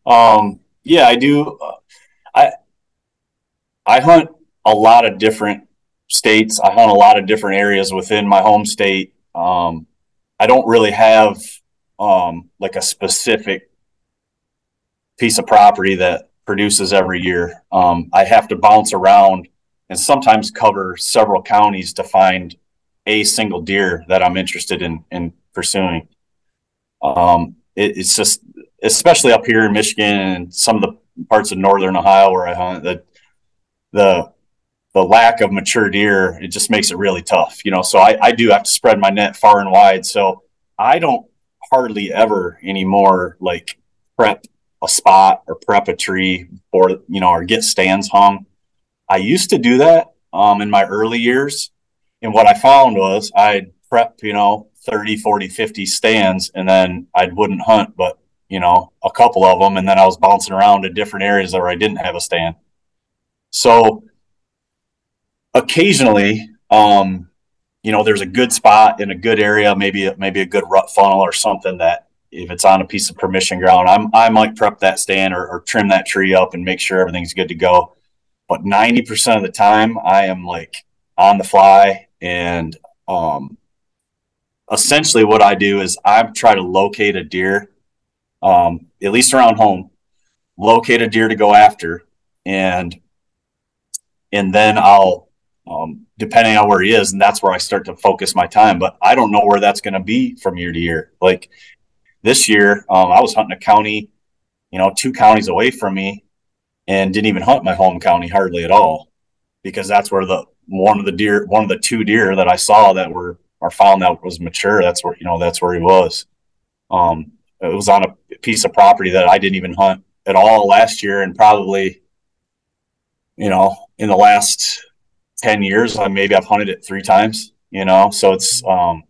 Um, yeah, I do. Uh, I I hunt a lot of different states. I hunt a lot of different areas within my home state. Um, I don't really have um, like a specific piece of property that produces every year. Um, I have to bounce around and sometimes cover several counties to find a single deer that I'm interested in in pursuing. Um, it, it's just, especially up here in Michigan and some of the parts of northern Ohio where I hunt, that the the lack of mature deer it just makes it really tough. You know, so I, I do have to spread my net far and wide. So I don't hardly ever anymore like prep a spot or prep a tree or you know or get stands hung. I used to do that um, in my early years. And what i found was i'd prep you know 30 40 50 stands and then i wouldn't hunt but you know a couple of them and then i was bouncing around to different areas where i didn't have a stand. So occasionally um, you know there's a good spot in a good area maybe maybe a good rut funnel or something that if it's on a piece of permission ground, I'm I might prep that stand or, or trim that tree up and make sure everything's good to go. But 90% of the time, I am like on the fly and um, essentially what I do is I try to locate a deer, um, at least around home, locate a deer to go after, and and then I'll um, depending on where he is, and that's where I start to focus my time. But I don't know where that's going to be from year to year. Like this year, um, I was hunting a county, you know, two counties away from me, and didn't even hunt my home county hardly at all, because that's where the one of the deer, one of the two deer that I saw that were are found that was mature. That's where you know that's where he was. Um, it was on a piece of property that I didn't even hunt at all last year, and probably, you know, in the last ten years, I maybe I've hunted it three times. You know, so it's um,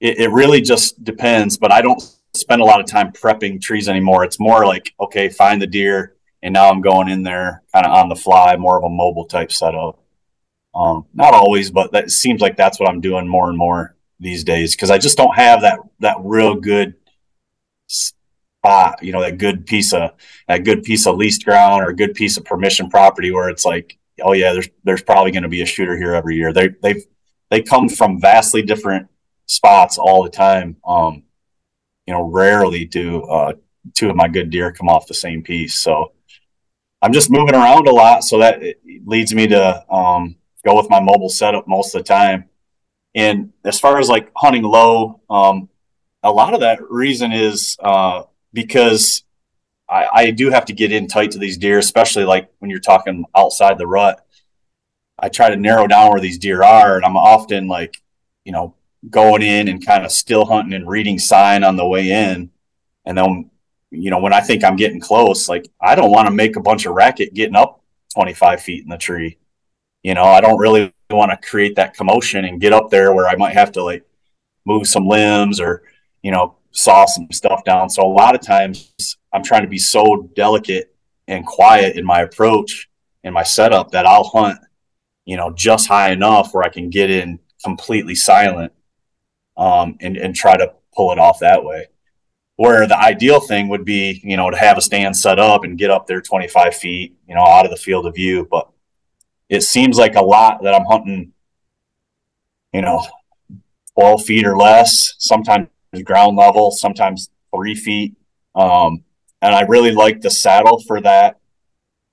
it, it really just depends. But I don't spend a lot of time prepping trees anymore. It's more like okay, find the deer, and now I'm going in there kind of on the fly, more of a mobile type setup. Um, not always, but that seems like that's what I'm doing more and more these days because I just don't have that that real good spot, you know, that good piece of that good piece of leased ground or a good piece of permission property where it's like, oh yeah, there's there's probably going to be a shooter here every year. They they they come from vastly different spots all the time. Um, you know, rarely do uh, two of my good deer come off the same piece. So I'm just moving around a lot, so that leads me to um, go with my mobile setup most of the time. And as far as like hunting low, um, a lot of that reason is uh, because I, I, do have to get in tight to these deer, especially like when you're talking outside the rut. I try to narrow down where these deer are, and I'm often like, you know, going in and kind of still hunting and reading sign on the way in. And then, you know, when I think I'm getting close, like I don't want to make a bunch of racket getting up 25 feet in the tree. You know, I don't really want to create that commotion and get up there where I might have to like move some limbs or, you know, saw some stuff down. So a lot of times I'm trying to be so delicate and quiet in my approach and my setup that I'll hunt, you know, just high enough where I can get in completely silent um, and, and try to pull it off that way. Where the ideal thing would be, you know, to have a stand set up and get up there 25 feet, you know, out of the field of view. But it seems like a lot that I'm hunting, you know, 12 feet or less, sometimes ground level, sometimes three feet. Um, and I really like the saddle for that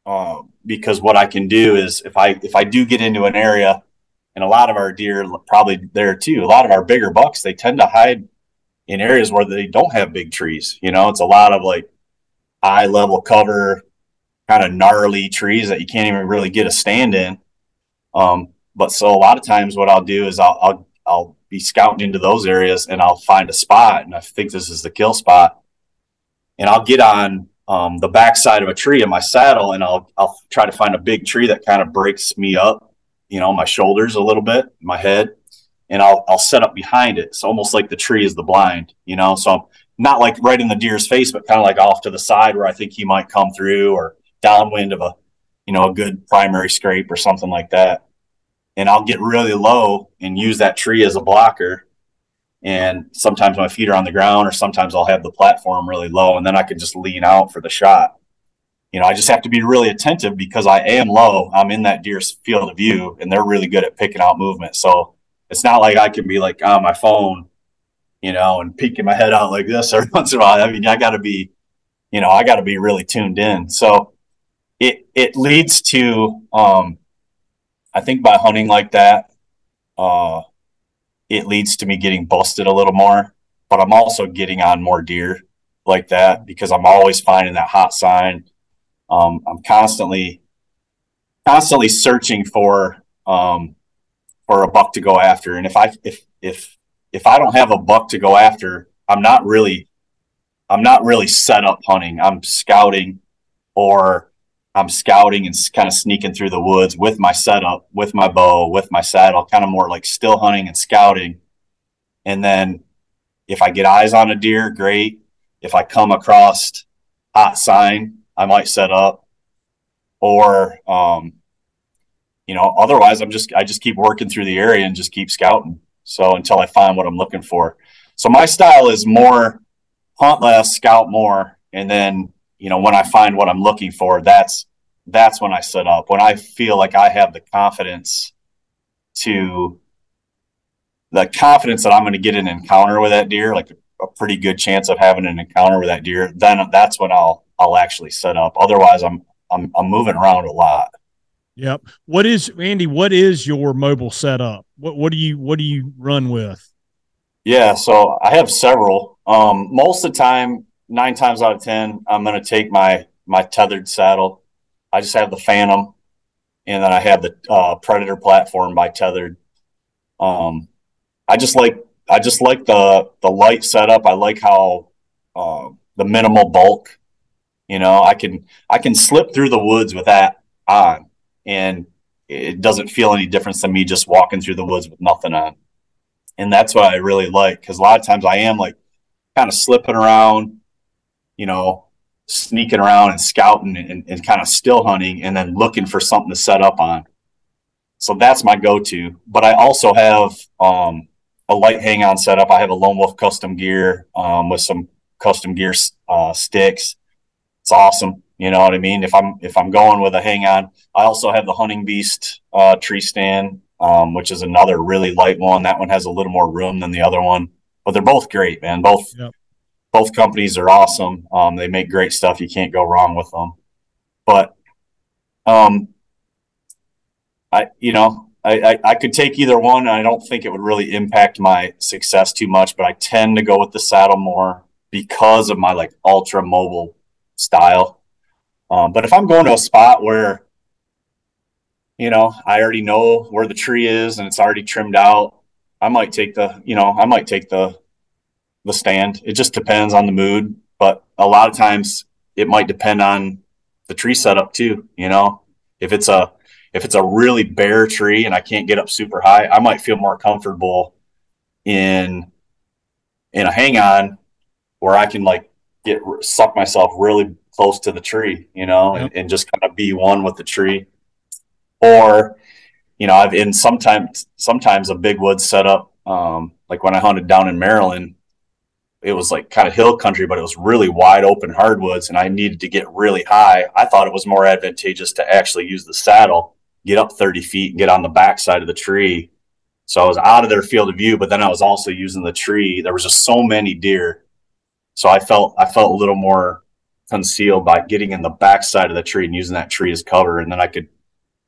uh, because what I can do is if I if I do get into an area and a lot of our deer probably there too. A lot of our bigger bucks they tend to hide in areas where they don't have big trees. You know, it's a lot of like eye level cover, kind of gnarly trees that you can't even really get a stand in. Um, but so a lot of times what I'll do is I'll, I'll, I'll be scouting into those areas and I'll find a spot and I think this is the kill spot and I'll get on um, the backside of a tree in my saddle and I'll, I'll try to find a big tree that kind of breaks me up, you know, my shoulders a little bit, my head, and I'll, I'll set up behind it. It's almost like the tree is the blind, you know, so I'm not like right in the deer's face, but kind of like off to the side where I think he might come through or downwind of a, you know, a good primary scrape or something like that. And I'll get really low and use that tree as a blocker. And sometimes my feet are on the ground, or sometimes I'll have the platform really low, and then I can just lean out for the shot. You know, I just have to be really attentive because I am low. I'm in that deer's field of view, and they're really good at picking out movement. So it's not like I can be like on my phone you know, and peeking my head out like this <laughs> every once in a while. I mean, I got to be, you know, I got to be really tuned in. So it it leads to, um, I think by hunting like that, uh, it leads to me getting busted a little more. But I'm also getting on more deer like that because I'm always finding that hot sign. Um, I'm constantly constantly searching for um, for a buck to go after, and if I if if if I don't have a buck to go after, I'm not really I'm not really set up hunting. I'm scouting or I'm scouting and kind of sneaking through the woods with my setup, with my bow, with my saddle, kind of more like still hunting and scouting. And then if I get eyes on a deer, great. If I come across hot sign, I might set up. Or um, you know, otherwise I'm just I just keep working through the area and just keep scouting. So until I find what I'm looking for. So my style is more hunt less, scout more, and then you know when I find what I'm looking for, that's that's when I set up. When I feel like I have the confidence to the confidence that I'm going to get an encounter with that deer, like a, a pretty good chance of having an encounter with that deer, then that's when I'll I'll actually set up. Otherwise, I'm I'm I'm moving around a lot. Yep. What is Andy? What is your mobile setup? What what do you what do you run with? Yeah, so I have several. Um, most of the time, nine times out of ten, I'm going to take my my tethered saddle. I just have the Phantom, and then I have the uh, Predator platform by Tethered. Um, I just like I just like the the light setup. I like how uh, the minimal bulk. You know, I can I can slip through the woods with that on and it doesn't feel any difference than me just walking through the woods with nothing on. And that's what I really like because a lot of times I am like kind of slipping around, you know, sneaking around and scouting and, and kind of still hunting and then looking for something to set up on. So that's my go to. But I also have um, a light hang on setup. I have a Lone Wolf custom gear um, with some custom gear uh, sticks. It's awesome. You know what I mean? If I'm if I'm going with a hang on, I also have the Hunting Beast uh, tree stand, um, which is another really light one. That one has a little more room than the other one, but they're both great, man. Both yep. both companies are awesome. Um, they make great stuff. You can't go wrong with them. But um, I you know I, I, I could take either one. I don't think it would really impact my success too much, but I tend to go with the saddle more because of my like ultra mobile style. Um, but if I'm going to a spot where, you know, I already know where the tree is and it's already trimmed out, I might take the, you know, I might take the the stand. It just depends on the mood, but a lot of times it might depend on the tree setup too. You know, if it's a if it's a really bare tree and I can't get up super high, I might feel more comfortable in in a hang on where I can like get suck myself really close to the tree, you know, yep. and, and, just kind of be one with the tree. Or, you know, I've in sometimes sometimes a big wood setup, um, like when I hunted down in Maryland, it was like kind of hill country, but it was really wide open hardwoods, and I needed to get really high. I thought it was more advantageous to actually use the saddle, get up 30 feet, and get on the back side of the tree. So I was out of their field of view, but then I was also using the tree. There was just so many deer, so I felt I felt a little more concealed by getting in the backside of the tree and using that tree as cover, and then I could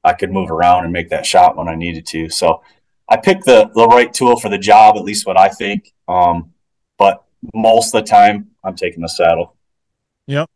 I could move around and make that shot when I needed to. So I picked the the right tool for the job, at least what I think. Um, but most of the time, I'm taking the saddle. Yep.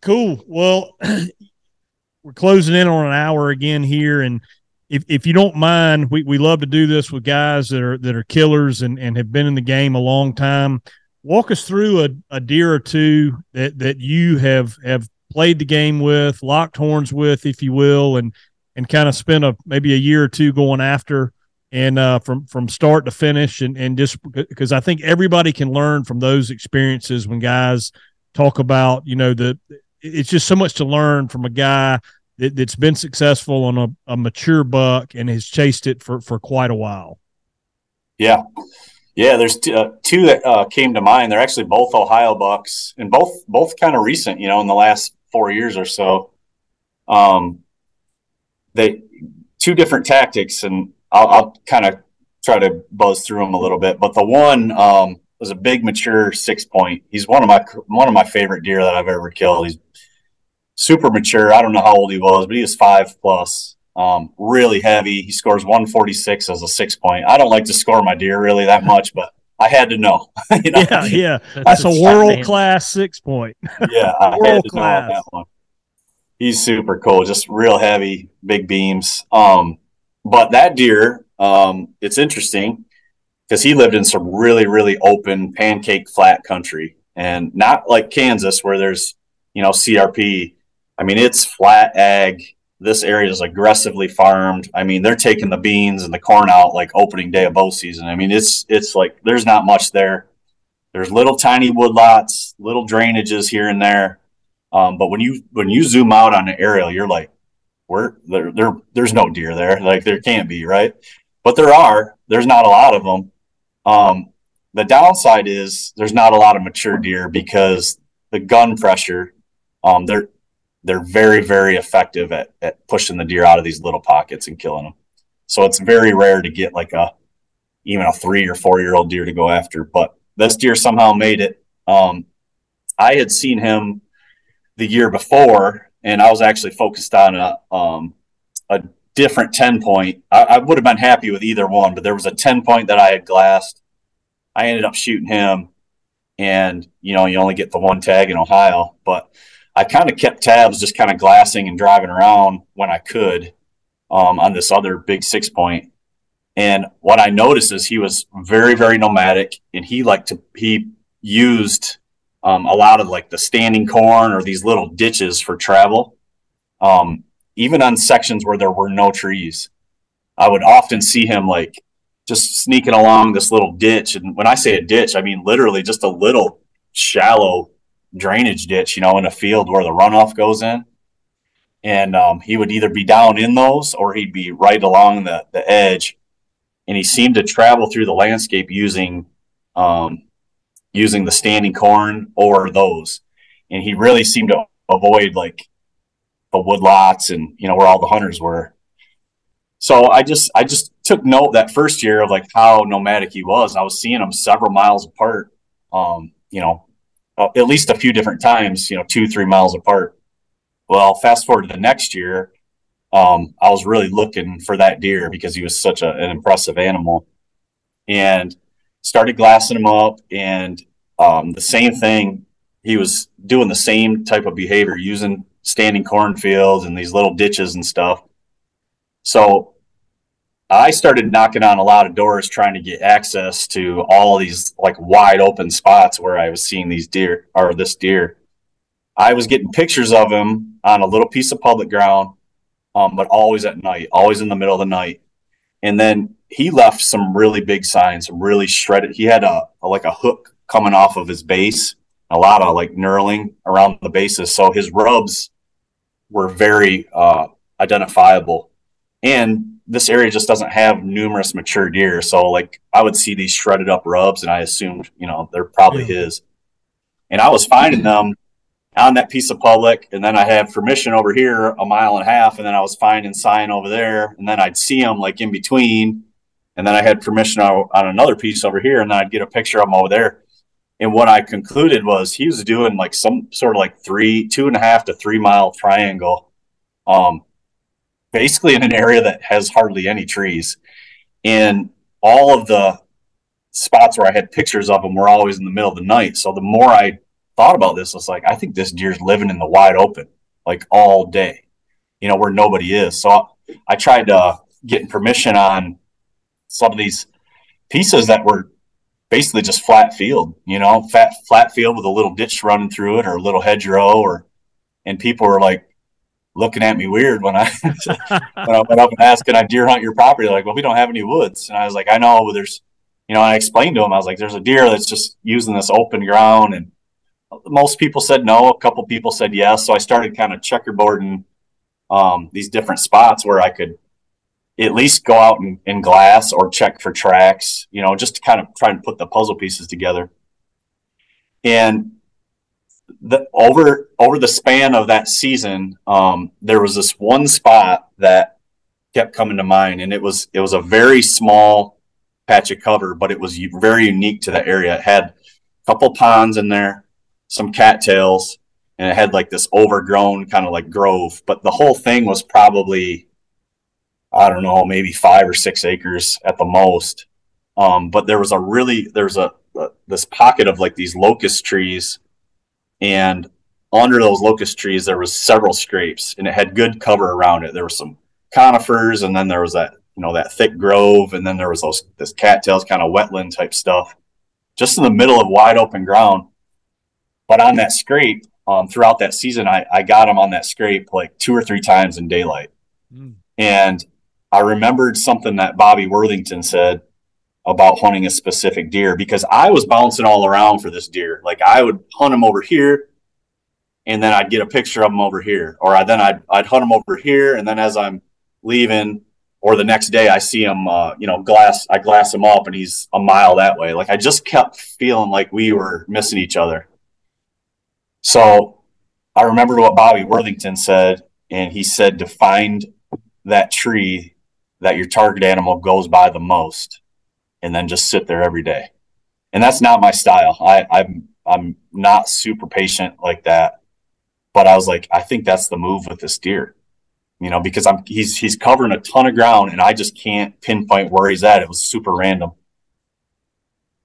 Cool. Well, <clears throat> we're closing in on an hour again here, and if if you don't mind, we, we love to do this with guys that are that are killers and, and have been in the game a long time. Walk us through a, a deer or two that, that you have have played the game with, locked horns with, if you will, and and kind of spent a maybe a year or two going after and uh, from from start to finish, and and just because I think everybody can learn from those experiences when guys talk about you know the it's just so much to learn from a guy that, has been successful on a, a mature buck and has chased it for for quite a while. Yeah, yeah. There's t- uh, two that uh, came to mind. They're actually both Ohio bucks, and both both kind of recent. You know, in the last four years or so. Um, they two different tactics, and I'll, I'll kind of try to buzz through them a little bit. But the one um, was a big, mature six point. He's one of my one of my favorite deer that I've ever killed. He's super mature. I don't know how old he was, but he was five plus. Um, really heavy. He scores 146 as a six point. I don't like to score my deer really that much, but I had to know. <laughs> you know? Yeah, yeah. <laughs> That's, a world class six point. <laughs> yeah, I world class. that one. He's super cool, just real heavy, big beams. Um, but that deer, um, it's interesting because he lived in some really, really open pancake flat country and not like Kansas where there's, you know, CRP. I mean, it's flat ag. This area is aggressively farmed. I mean, they're taking the beans and the corn out like opening day of bow season. I mean, it's it's like there's not much there. There's little tiny woodlots, little drainages here and there. Um, but when you when you zoom out on the aerial, you're like, where there, there there's no deer there like there can't be right but there are there's not a lot of them um, the downside is there's not a lot of mature deer because the gun pressure um, they're they're very very effective at, at pushing the deer out of these little pockets and killing them so it's very rare to get like a even a three or four year old deer to go after but this deer somehow made it um, i had seen him the year before and I was actually focused on a um, a different ten point. I, I would have been happy with either one, but there was a ten point that I had glassed. I ended up shooting him, and you know you only get the one tag in Ohio, but I kind of kept tabs, just kind of glassing and driving around when I could um, on this other big six point. And what I noticed is he was very, very nomadic, and he liked to he used um, a lot of like the standing corn or these little ditches for travel. Um, even on sections where there were no trees, I would often see him like just sneaking along this little ditch. And when I say a ditch, I mean literally just a little shallow drainage ditch, you know, in a field where the runoff goes in. And um, he would either be down in those or he'd be right along the, the edge. And he seemed to travel through the landscape using um, using the standing corn or those. And he really seemed to avoid like the woodlots and you know where all the hunters were. So I just I just took note that first year of like how nomadic he was. I was seeing him several miles apart. Um, you know, at least a few different times. You know, two three miles apart. Well, fast forward to the next year, um, I was really looking for that deer because he was such a, an impressive animal, and started glassing him up, and um, the same thing. He was doing the same type of behavior, using standing cornfields and these little ditches and stuff. So I started knocking on a lot of doors trying to get access to all these like wide open spots where I was seeing these deer or this deer. I was getting pictures of him on a little piece of public ground, um, but always at night, always in the middle of the night. And then he left some really big signs, really shredded. He had a, a like a hook coming off of his base, a lot of like knurling around the bases. So his rubs were very uh, identifiable. And this area just doesn't have numerous mature deer. So like I would see these shredded up rubs and I assumed, you know, they're probably yeah. his. And I was finding them on that piece of public. And then I had permission over here a mile and a half. And then I was finding sign over there. And then I'd see them like in between and then I had permission on, on, another piece over here, and then I'd get a picture of him over there. And what I concluded was he was doing like some sort of like three, two and a half to three mile triangle, um, basically in an area that has hardly any trees. And all of the spots where I had pictures of them were always in the middle of the night. So the more I thought about this, it's like I think this deer's living in the wide open, like all day, you know, where nobody is. So I, I tried to getting permission on some of these pieces that were basically just flat field, you know, fat flat field with a little ditch running through it or a little hedgerow or and people were like looking at me weird when I <laughs> <laughs> when I went up and asked, "Can I deer hunt your property?" They're like, "Well, we don't have any woods," and I was like, "I know, but there's, you know." I explained to him, I was like, "There's a deer that's just using this open ground," and most people said no. A couple people said yes. So I started kind of checkerboarding um, these different spots where I could at least go out and, and glass or check for tracks, you know, just to kind of try and put the puzzle pieces together. And the over over the span of that season, um, there was this one spot that kept coming to mind, and it was it was a very small patch of cover, but it was very unique to the area. It had a couple ponds in there, some cattails, and it had like this overgrown kind of like grove. But the whole thing was probably I don't know, maybe five or six acres at the most. Um, but there was a really there's a, a this pocket of like these locust trees and under those locust trees there was several scrapes and it had good cover around it. There were some conifers and then there was that you know that thick grove and then there was those this cattails kind of wetland type stuff just in the middle of wide open ground. But on that scrape um, throughout that season I, I got them on that scrape like two or three times in daylight. Mm. and i remembered something that bobby worthington said about hunting a specific deer because I was bouncing all around for this deer. Like I would hunt him over here and then I'd get a picture of him over here. Or I, then I'd, I'd hunt him over here. And then as I'm leaving or the next day I see him, uh, you know, glass, I glass him up and he's a mile that way. Like I just kept feeling like we were missing each other. So I remember what Bobby Worthington said. And he said to find that tree that your target animal goes by the most and then just sit there every day. And that's not my style. I, I'm I'm not super patient like that. But I was like, I think that's the move with this deer. You know, because I'm he's he's covering a ton of ground and I just can't pinpoint where he's at. It was super random.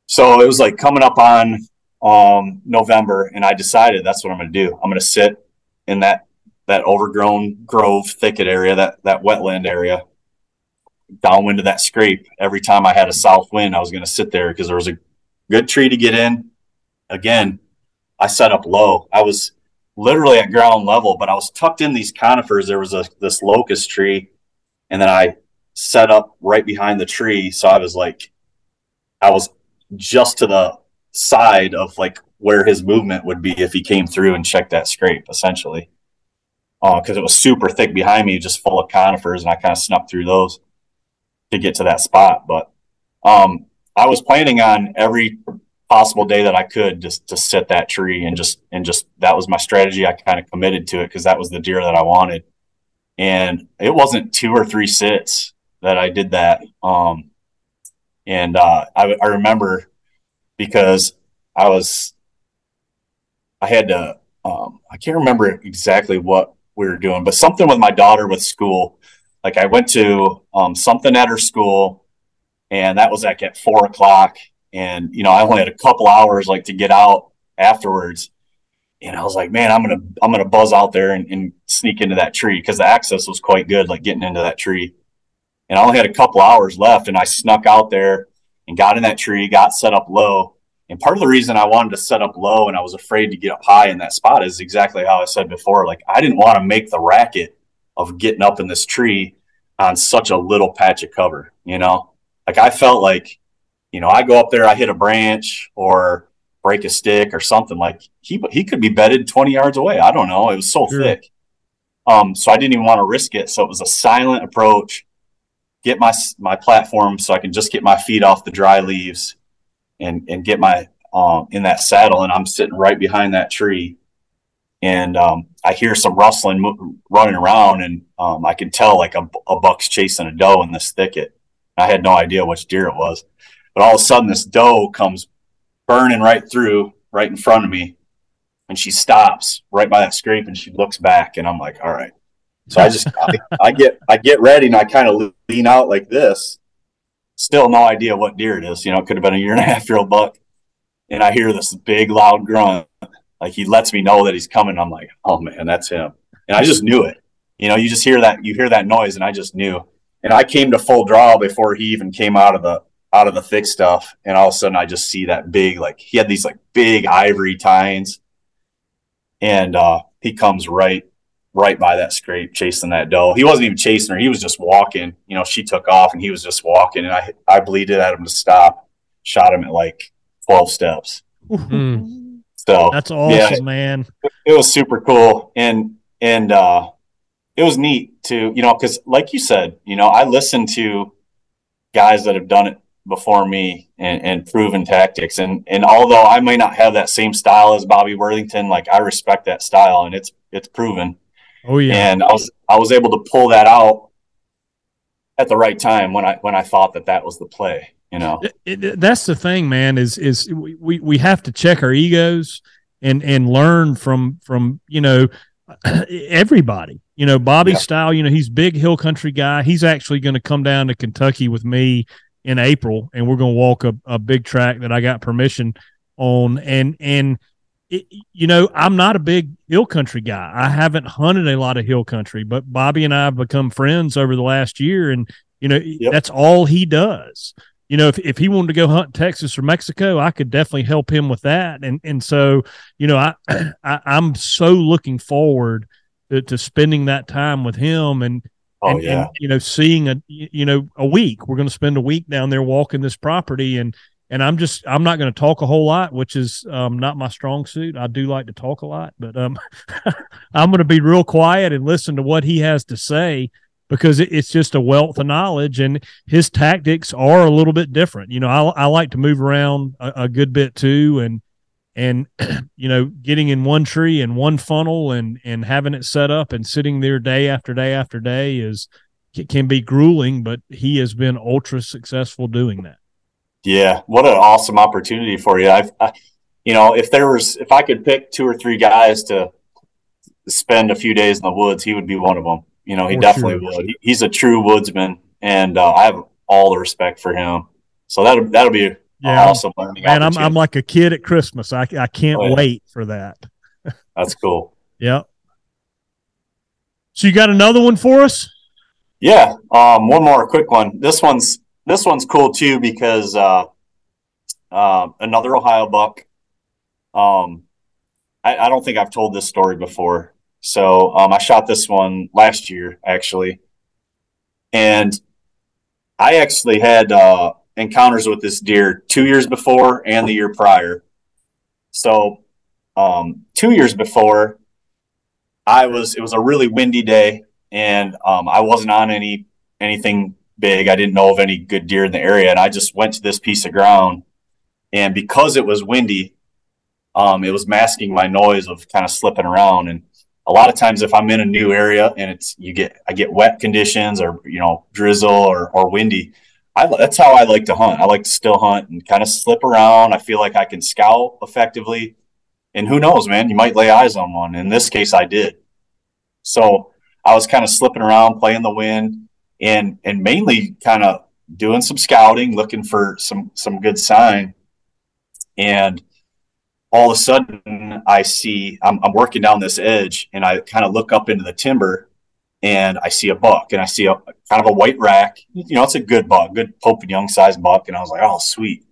So it was like coming up on um November and I decided that's what I'm gonna do. I'm gonna sit in that that overgrown grove thicket area, that that wetland area, downwind of that scrape every time I had a south wind. I was going to sit there because there was a good tree to get in. Again, I set up low. I was literally at ground level, but I was tucked in these conifers. There was a this locust tree, and then I set up right behind the tree. So I was like, I was just to the side of like where his movement would be if he came through and checked that scrape, essentially. Because uh, it was super thick behind me, just full of conifers, and I kind of snuck through those to get to that spot. But um, I was planning on every possible day that I could just to set that tree and just and just that was my strategy. I kind of committed to it because that was the deer that I wanted. And it wasn't two or three sits that I did that. Um, and uh, I, I remember because I was I had to um, I can't remember exactly what we were doing, but something with my daughter with school like I went to um, something at her school, and that was like at four o'clock, and you know I only had a couple hours like to get out afterwards, and I was like, man, I'm gonna I'm gonna buzz out there and, and sneak into that tree because the access was quite good, like getting into that tree, and I only had a couple hours left, and I snuck out there and got in that tree, got set up low. And part of the reason I wanted to set up low and I was afraid to get up high in that spot is exactly how I said before. Like I didn't want to make the racket of getting up in this tree on such a little patch of cover, you know? Like I felt like, you know, I go up there, I hit a branch or break a stick or something like he he could be bedded 20 yards away. I don't know. It was so sure. thick. Um, so I didn't even want to risk it. So it was a silent approach, get my my platform so I can just get my feet off the dry leaves and and get my um in that saddle and I'm sitting right behind that tree and um, I hear some rustling running around, and um, I can tell like a, a, buck's chasing a doe in this thicket. I had no idea which deer it was, but all of a sudden this doe comes burning right through, right in front of me, and she stops right by that scrape, and she looks back, and I'm like, all right. So I just I, <laughs> I get I get ready, and I kind of lean out like this. Still no idea what deer it is. You know, it could have been a year and a half year old buck, and I hear this big loud grunt like he lets me know that he's coming. I'm like, oh man, that's him. And I just knew it. You know, you just hear that, you hear that noise, and I just knew. and I came to full draw before he even came out of the out of the thick stuff, and all of a sudden I just see that big like he had these like big ivory tines, and uh, he comes right right by that scrape chasing that doe. He wasn't even chasing her; he was just walking. You know, she took off and he was just walking, and I I bleeded at him to stop, shot him at like twelve steps. Mm. So that's awesome, yeah, man. It was super cool, and and uh, it was neat to you know because like you said, you know, I listened to guys that have done it before me and, and proven tactics. And and although I may not have that same style as Bobby Worthington, like I respect that style and it's it's proven. Oh yeah. And I was I was able to pull that out at the right time when I when I thought that that was the play. You know, it, it, that's the thing, man. Is is we we have to check our egos and and learn from from you know <clears throat> everybody. You know, Bobby yeah. style. You know, he's big hill country guy. He's actually going to come down to Kentucky with me in April, and we're going to walk a, a big track that I got permission on. And and it, you know, I'm not a big hill country guy. I haven't hunted a lot of hill country, but Bobby and I have become friends over the last year, and you know, yep. that's all he does. You know, if, if he wanted to go hunt Texas or Mexico, I could definitely help him with that. And and so, you know, I, <clears throat> I am so looking forward to, to spending that time with him and Oh and, yeah. And, you know, seeing a you know a week. We're going to spend a week down there walking this property, and and I'm just I'm not going to talk a whole lot, which is um, not my strong suit. I do like to talk a lot, but um, <laughs> I'm going to be real quiet and listen to what he has to say because it, it's just a wealth of knowledge, and his tactics are a little bit different. You know, I I like to move around a, a good bit too, and and <clears throat> you know getting in one tree and one funnel and and having it set up and sitting there day after day after day is can be grueling but he has been ultra successful doing that. Yeah what an awesome opportunity for you. I've I, you know if there was if i could pick two or three guys to spend a few days in the woods he would be one of them you know he for definitely sure. would he, he's a true woodsman and uh, i have all the respect for him so that'll that'll be yeah, awesome learning. Man, I'm I'm like a kid at Christmas. I I can't oh, yeah. wait for that. <laughs> That's cool. yep. So you got another one for us? Yeah. Um, one more quick one. This one's this one's cool too because uh, uh, another Ohio buck. Um, I, I don't think I've told this story before. So um, I shot this one last year actually, and I actually had uh, encounters with this deer two years before and the year prior. So, um, two years before, I was it was a really windy day, and um, I wasn't on any anything big. I didn't know of any good deer in the area, and I just went to this piece of ground, and because it was windy, um, it was masking my noise of kind of slipping around. And a lot of times, if I'm in a new area and it's you get I get wet conditions or you know drizzle or or windy, I, that's how I like to hunt. I like to still hunt and kind of slip around. I feel like I can scout effectively. And who knows, man, you might lay eyes on one. In this case, I did. So I was kind of slipping around, playing the wind, and and mainly kind of doing some scouting, looking for some some good sign. And all of a sudden, I see I'm, I'm working down this edge, and I kind of look up into the timber, and I see a buck and I see a kind of a white rack. You know, it's a good buck, good Pope and Young size buck. And I was like, oh, sweet.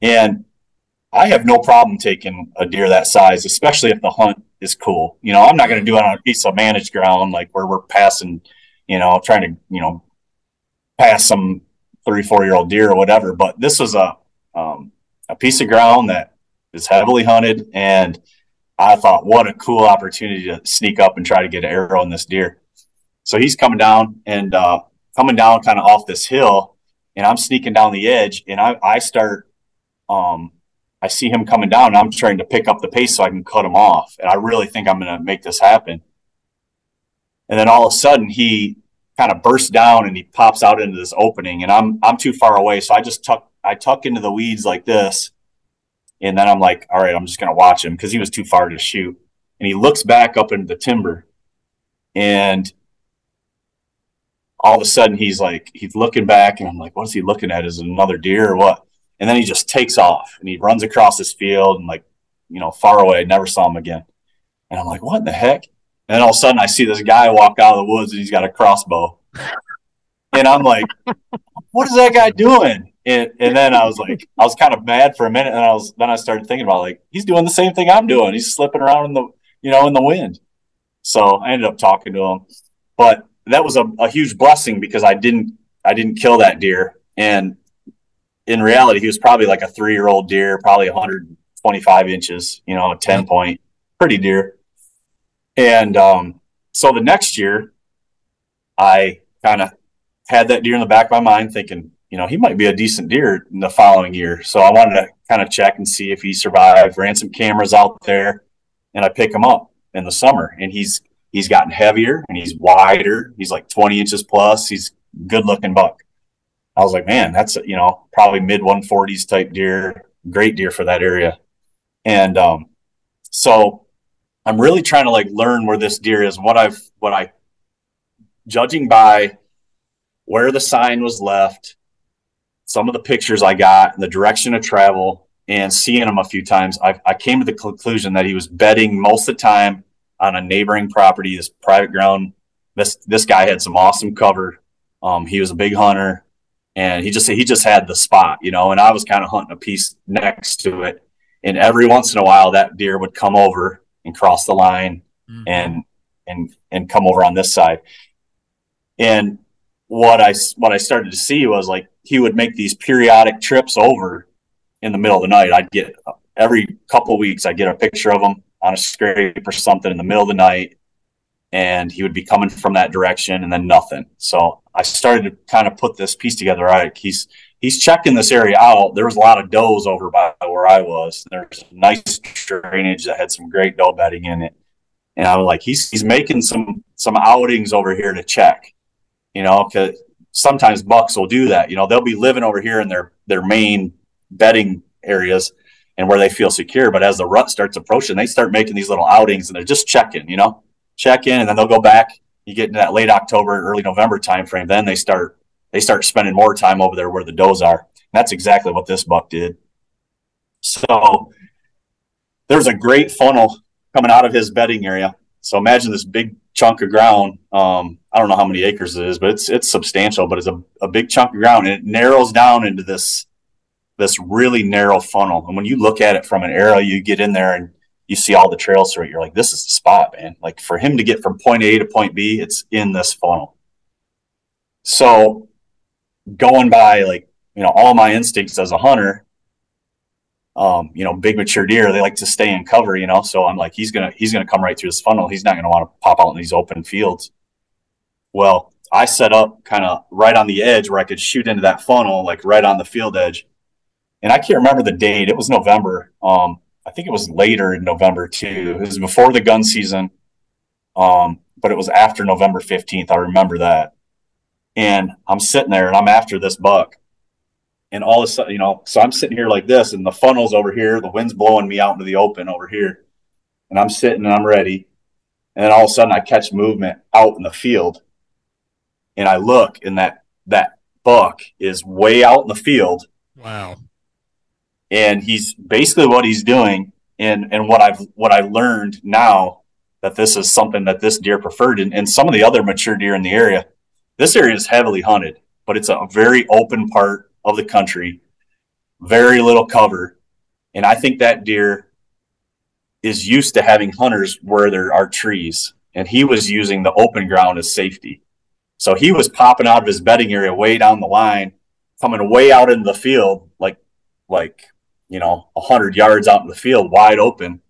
And I have no problem taking a deer that size, especially if the hunt is cool. You know, I'm not going to do it on a piece of managed ground like where we're passing, you know, trying to, you know, pass some three, four year old deer or whatever. But this was a, um, a piece of ground that is heavily hunted. And I thought, what a cool opportunity to sneak up and try to get an arrow in this deer. So he's coming down and uh, coming down kind of off this hill, and I'm sneaking down the edge, and I, I start, um, I see him coming down, and I'm trying to pick up the pace so I can cut him off, and I really think I'm going to make this happen. And then all of a sudden, he kind of bursts down and he pops out into this opening, and I'm I'm too far away, so I just tuck I tuck into the weeds like this, and then I'm like, all right, I'm just going to watch him because he was too far to shoot. And he looks back up into the timber, and all of a sudden he's like he's looking back and i'm like what is he looking at? Is it another deer or what? And then he just takes off and he runs across this field and like you know far away never saw him again. And i'm like what in the heck? And then all of a sudden i see this guy walk out of the woods and he's got a crossbow. And I'm like, what is that guy doing? And, and then I was like, I was kind of mad for a minute, and I was then I started thinking about like he's doing the same thing I'm doing. He's slipping around in the you know in the wind. So I ended up talking to him, but that was a, a huge blessing because I didn't I didn't kill that deer, and in reality, he was probably like a three year old deer, probably 125 inches, you know, a 10 point, pretty deer. And um, so the next year, I kind of had that deer in the back of my mind, thinking, you know, he might be a decent deer in the following year. So I wanted to kind of check and see if he survived. Ran some cameras out there, and I pick him up in the summer, and he's he's gotten heavier and he's wider. He's like 20 inches plus. He's good looking buck. I was like, man, that's you know probably mid 140s type deer, great deer for that area. And um, so I'm really trying to like learn where this deer is. What I've what I judging by where the sign was left, some of the pictures I got, and the direction of travel, and seeing him a few times, I, I came to the conclusion that he was betting most of the time on a neighboring property, this private ground. This this guy had some awesome cover. Um, he was a big hunter, and he just he just had the spot, you know. And I was kind of hunting a piece next to it, and every once in a while, that deer would come over and cross the line, mm-hmm. and and and come over on this side. And what I what I started to see was like he would make these periodic trips over in the middle of the night. I'd get every couple of weeks, I'd get a picture of him on a scrape or something in the middle of the night, and he would be coming from that direction, and then nothing. So I started to kind of put this piece together. He's he's checking this area out. There was a lot of does over by where I was. There's nice drainage that had some great doe bedding in it, and I was like, he's he's making some some outings over here to check. You know, because sometimes bucks will do that. You know, they'll be living over here in their their main bedding areas and where they feel secure. But as the rut starts approaching, they start making these little outings and they're just checking, you know, check in and then they'll go back. You get into that late October, early November timeframe, then they start they start spending more time over there where the does are. And that's exactly what this buck did. So there's a great funnel coming out of his bedding area. So imagine this big chunk of ground. Um, I don't know how many acres it is, but it's it's substantial. But it's a, a big chunk of ground, and it narrows down into this this really narrow funnel. And when you look at it from an arrow, you get in there and you see all the trails through it. You're like, this is the spot, man. Like for him to get from point A to point B, it's in this funnel. So going by like, you know, all my instincts as a hunter, um, you know, big mature deer, they like to stay in cover, you know. So I'm like, he's gonna he's gonna come right through this funnel. He's not gonna want to pop out in these open fields. Well, I set up kind of right on the edge where I could shoot into that funnel, like right on the field edge and I can't remember the date. It was November. Um, I think it was later in November too. It was before the gun season, um, but it was after November fifteenth. I remember that. And I'm sitting there and I'm after this buck, and all of a sudden, you know, so I'm sitting here like this, and the funnel's over here. The wind's blowing me out into the open over here, and I'm sitting and I'm ready. And then all of a sudden, I catch movement out in the field, and I look, and that that buck is way out in the field. Wow and he's basically what he's doing and and what I've what I learned now that this is something that this deer preferred and, and some of the other mature deer in the area. This area is heavily hunted, but it's a very open part of the country, very little cover. And I think that deer is used to having hunters where there are trees. And he was using the open ground as safety. So he was popping out of his bedding area way down the line, coming way out into the field, like like you know, a 100 yards out in the field wide open.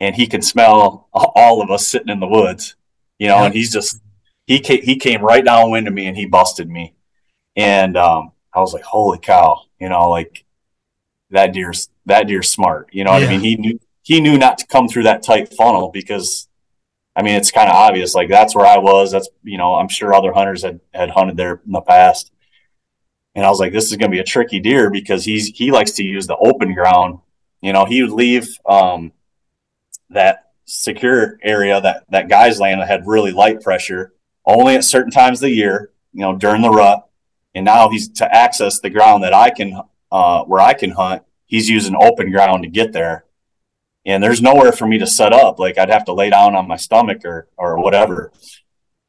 And he can smell all of us sitting in the woods, you know, yeah. and he's just, he came, he came right downwind of me and he busted me. And um, I was like, holy cow, you know, like that deer's, that deer's smart. You know what yeah. I mean? He knew, he knew not to come through that tight funnel because I mean, it's kind of obvious. Like that's where I was. That's you know, I'm sure other hunters had had hunted there in the past, and I was like, this is going to be a tricky deer because he's he likes to use the open ground. You know, he would leave um, that secure area that that guy's land that had really light pressure only at certain times of the year. You know, during the rut, and now he's to access the ground that I can uh, where I can hunt. He's using open ground to get there, and there's nowhere for me to set up. Like I'd have to lay down on my stomach or or whatever.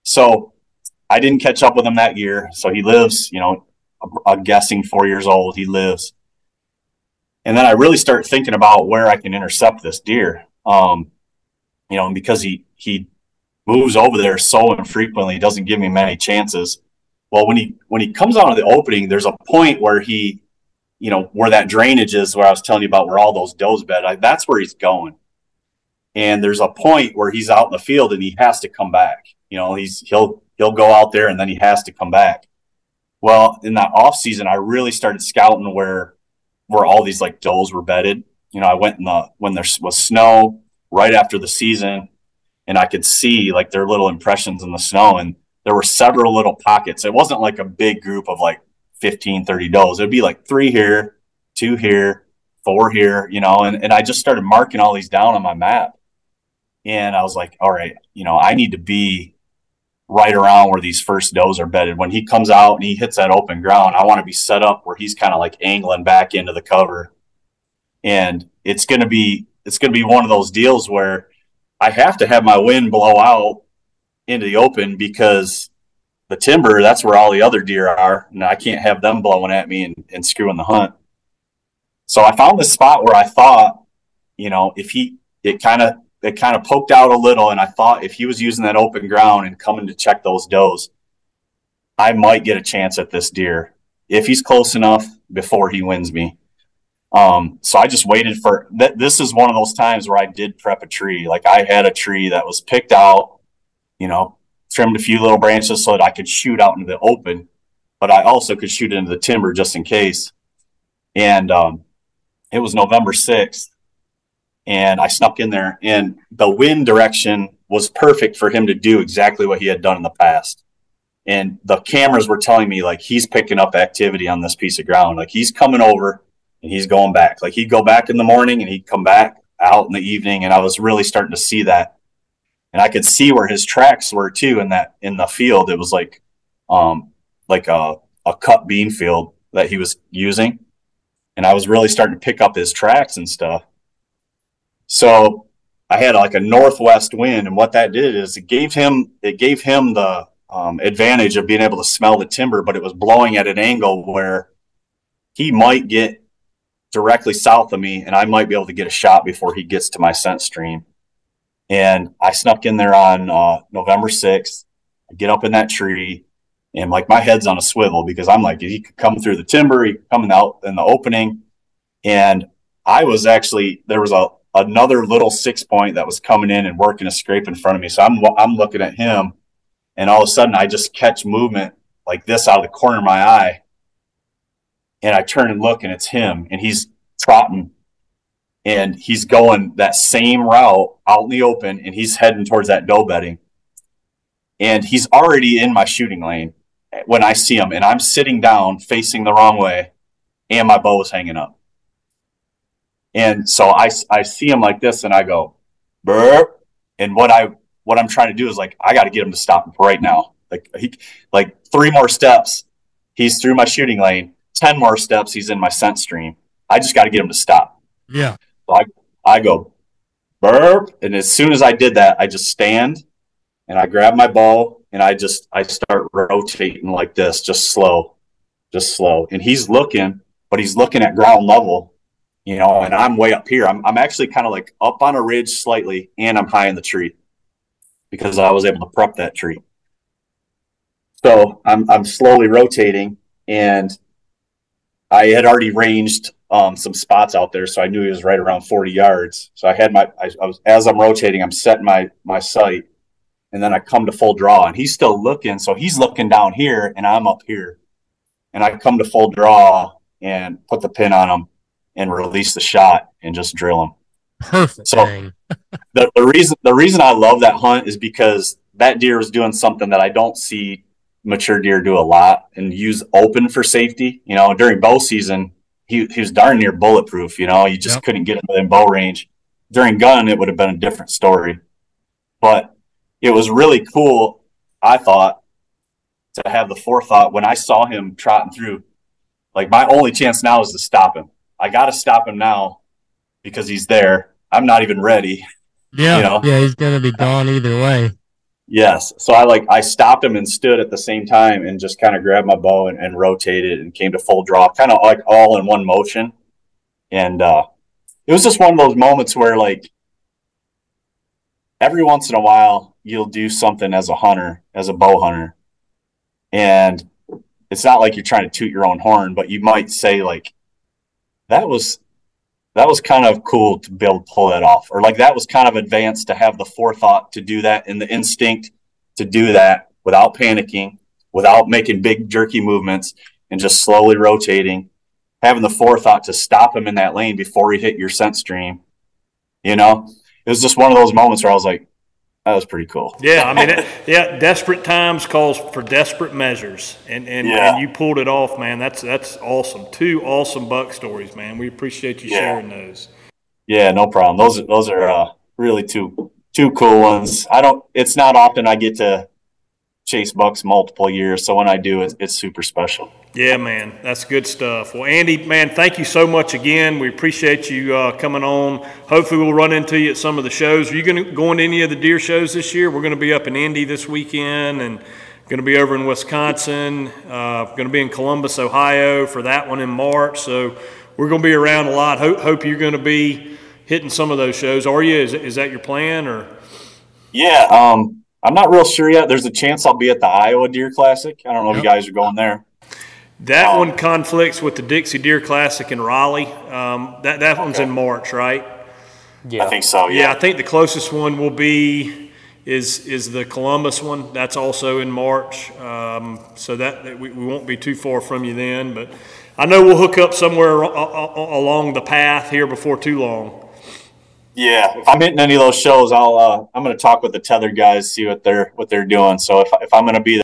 So I didn't catch up with him that year. So he lives, you know, I'm guessing four years old. He lives. And then I really start thinking about where I can intercept this deer. Um, you know, and because he he moves over there so infrequently, doesn't give me many chances. Well, when he when he comes out of the opening, there's a point where he, you know, where that drainage is, where I was telling you about, where all those does bed. I, that's where he's going. And there's a point where he's out in the field and he has to come back. You know, he's he'll he'll go out there and then he has to come back. Well, in that off season, I really started scouting where where all these like does were bedded. You know, I went in the when there was snow right after the season, and I could see like their little impressions in the snow. And there were several little pockets. It wasn't like a big group of like 15, 30 does. It'd be like three here, two here, four here, you know, and, and I just started marking all these down on my map. And I was like, all right, you know, I need to be right around where these first does are bedded. When he comes out and he hits that open ground, I want to be set up where he's kind of like angling back into the cover. And it's going to be it's going to be one of those deals where I have to have my wind blow out into the open because the timber, that's where all the other deer are. And I can't have them blowing at me and, and screwing the hunt. So I found this spot where I thought, you know, if he, it kind of it kind of poked out a little, and I thought if he was using that open ground and coming to check those does, I might get a chance at this deer if he's close enough before he wins me. Um, so I just waited for. This is one of those times where I did prep a tree. Like I had a tree that was picked out, you know, trimmed a few little branches so that I could shoot out into the open, but I also could shoot into the timber just in case. And um, it was November 6th and I snuck in there, and the wind direction was perfect for him to do exactly what he had done in the past. And the cameras were telling me like he's picking up activity on this piece of ground, like he's coming over and he's going back. Like he'd go back in the morning and he'd come back out in the evening, and I was really starting to see that, and I could see where his tracks were too in that in the field. It was like, um, like a a cut bean field that he was using, and I was really starting to pick up his tracks and stuff so I had like a northwest wind, and what that did is it gave him it gave him the um, advantage of being able to smell the timber, but it was blowing at an angle where he might get directly south of me, and I might be able to get a shot before he gets to my scent stream. And I snuck in there on uh, November sixth. I get up in that tree, and like my head's on a swivel because I'm like he could come through the timber, he could come out in the opening, and I was actually there was a another little six point that was coming in and working a scrape in front of me. So I'm I'm looking at him, and all of a sudden I just catch movement like this out of the corner of my eye, and I turn and look, and it's him, and he's trotting, and he's going that same route out in the open, and he's heading towards that doe bedding, and he's already in my shooting lane when I see him, and I'm sitting down facing the wrong way, and my bow is hanging up. And so I, I see him like this and I go, burp. And what I, what I'm trying to do is like, I got to get him to stop right now. Like he, like three more steps, he's through my shooting lane. 10 more steps, he's in my scent stream. I just got to get him to stop. Yeah. So I, I go burp. And as soon as I did that, I just stand and I grab my ball and I just, I start rotating like this, just slow, just slow. And he's looking, but he's looking at ground level you know, and I'm way up here. I'm, I'm actually kind of like up on a ridge slightly, and I'm high in the tree because I was able to prep that tree. So I'm, I'm slowly rotating, and I had already ranged um, some spots out there, so I knew he was right around 40 yards. So I had my, I, I was as I'm rotating, I'm setting my my sight, and then I come to full draw, and he's still looking. So he's looking down here, and I'm up here, and I come to full draw and put the pin on him and release the shot and just drill him. Perfect. So the, the reason the reason I love that hunt is because that deer was doing something that I don't see mature deer do a lot and use open for safety. You know, during bow season, he, he was darn near bulletproof. You know, you just yep. couldn't get him within bow range. During gun, it would have been a different story. But it was really cool, I thought, to have the forethought when I saw him trotting through. Like my only chance now is to stop him. I got to stop him now because he's there. I'm not even ready. <laughs> Yeah, you know? yeah, he's gonna be gone either way. Yes. So I like I stopped him and stood at the same time and just kind of grabbed my bow and, and rotated and came to full draw, kind of like all in one motion. And uh, it was just one of those moments where like every once in a while you'll do something as a hunter, as a bow hunter, and it's not like you're trying to toot your own horn, but you might say like that was that was kind of cool to be able to pull that off, or like that was kind of advanced to have the forethought to do that and the instinct to do that without panicking, without making big jerky movements, and just slowly rotating, having the forethought to stop him in that lane before he hit your scent stream. You know, it was just one of those moments where I was like, that was pretty cool. Yeah, I mean, it, yeah, desperate times calls for desperate measures, and and, yeah. and, you pulled it off, man. That's that's awesome. Two awesome buck stories, man. We appreciate you yeah. sharing those. Yeah, no problem. Those those are uh, really two two cool ones. I don't. It's not often I get to chase bucks multiple years. So when I do, it's, it's super special. Yeah, man, that's good stuff. Well, Andy, man, thank you so much again. We appreciate you uh, coming on. Hopefully, we'll run into you at some of the shows. Are you going to go into any of the deer shows this year? We're going to be up in Indy this weekend and going to be over in Wisconsin. Uh, going to be in Columbus, Ohio for that one in March. So we're going to be around a lot. Hope, hope you're going to be hitting some of those shows. Are you? Is, is that your plan or? Yeah, um, I'm not real sure yet. There's a chance I'll be at the Iowa Deer Classic. I don't know yep. if you guys are going there. That um, one conflicts with the Dixie Deer Classic in Raleigh. Um, that that okay. one's in March, right? Yeah, I think so. Yeah. yeah, I think the closest one will be is is the Columbus one. That's also in March. Um, so that, that we, we, won't be too far from you then. But I know we'll hook up somewhere along the path here before too long. Yeah, if I'm hitting any of those shows, I'll uh, I'm going to talk with the Tethrd guys, see what they're what they're doing. So if if I'm going to be there.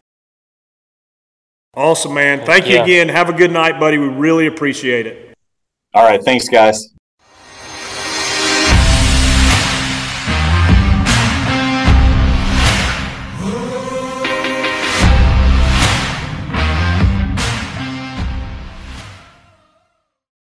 Awesome, man. Thank you yeah. again. Have a good night, buddy. We really appreciate it. All right. Thanks, guys.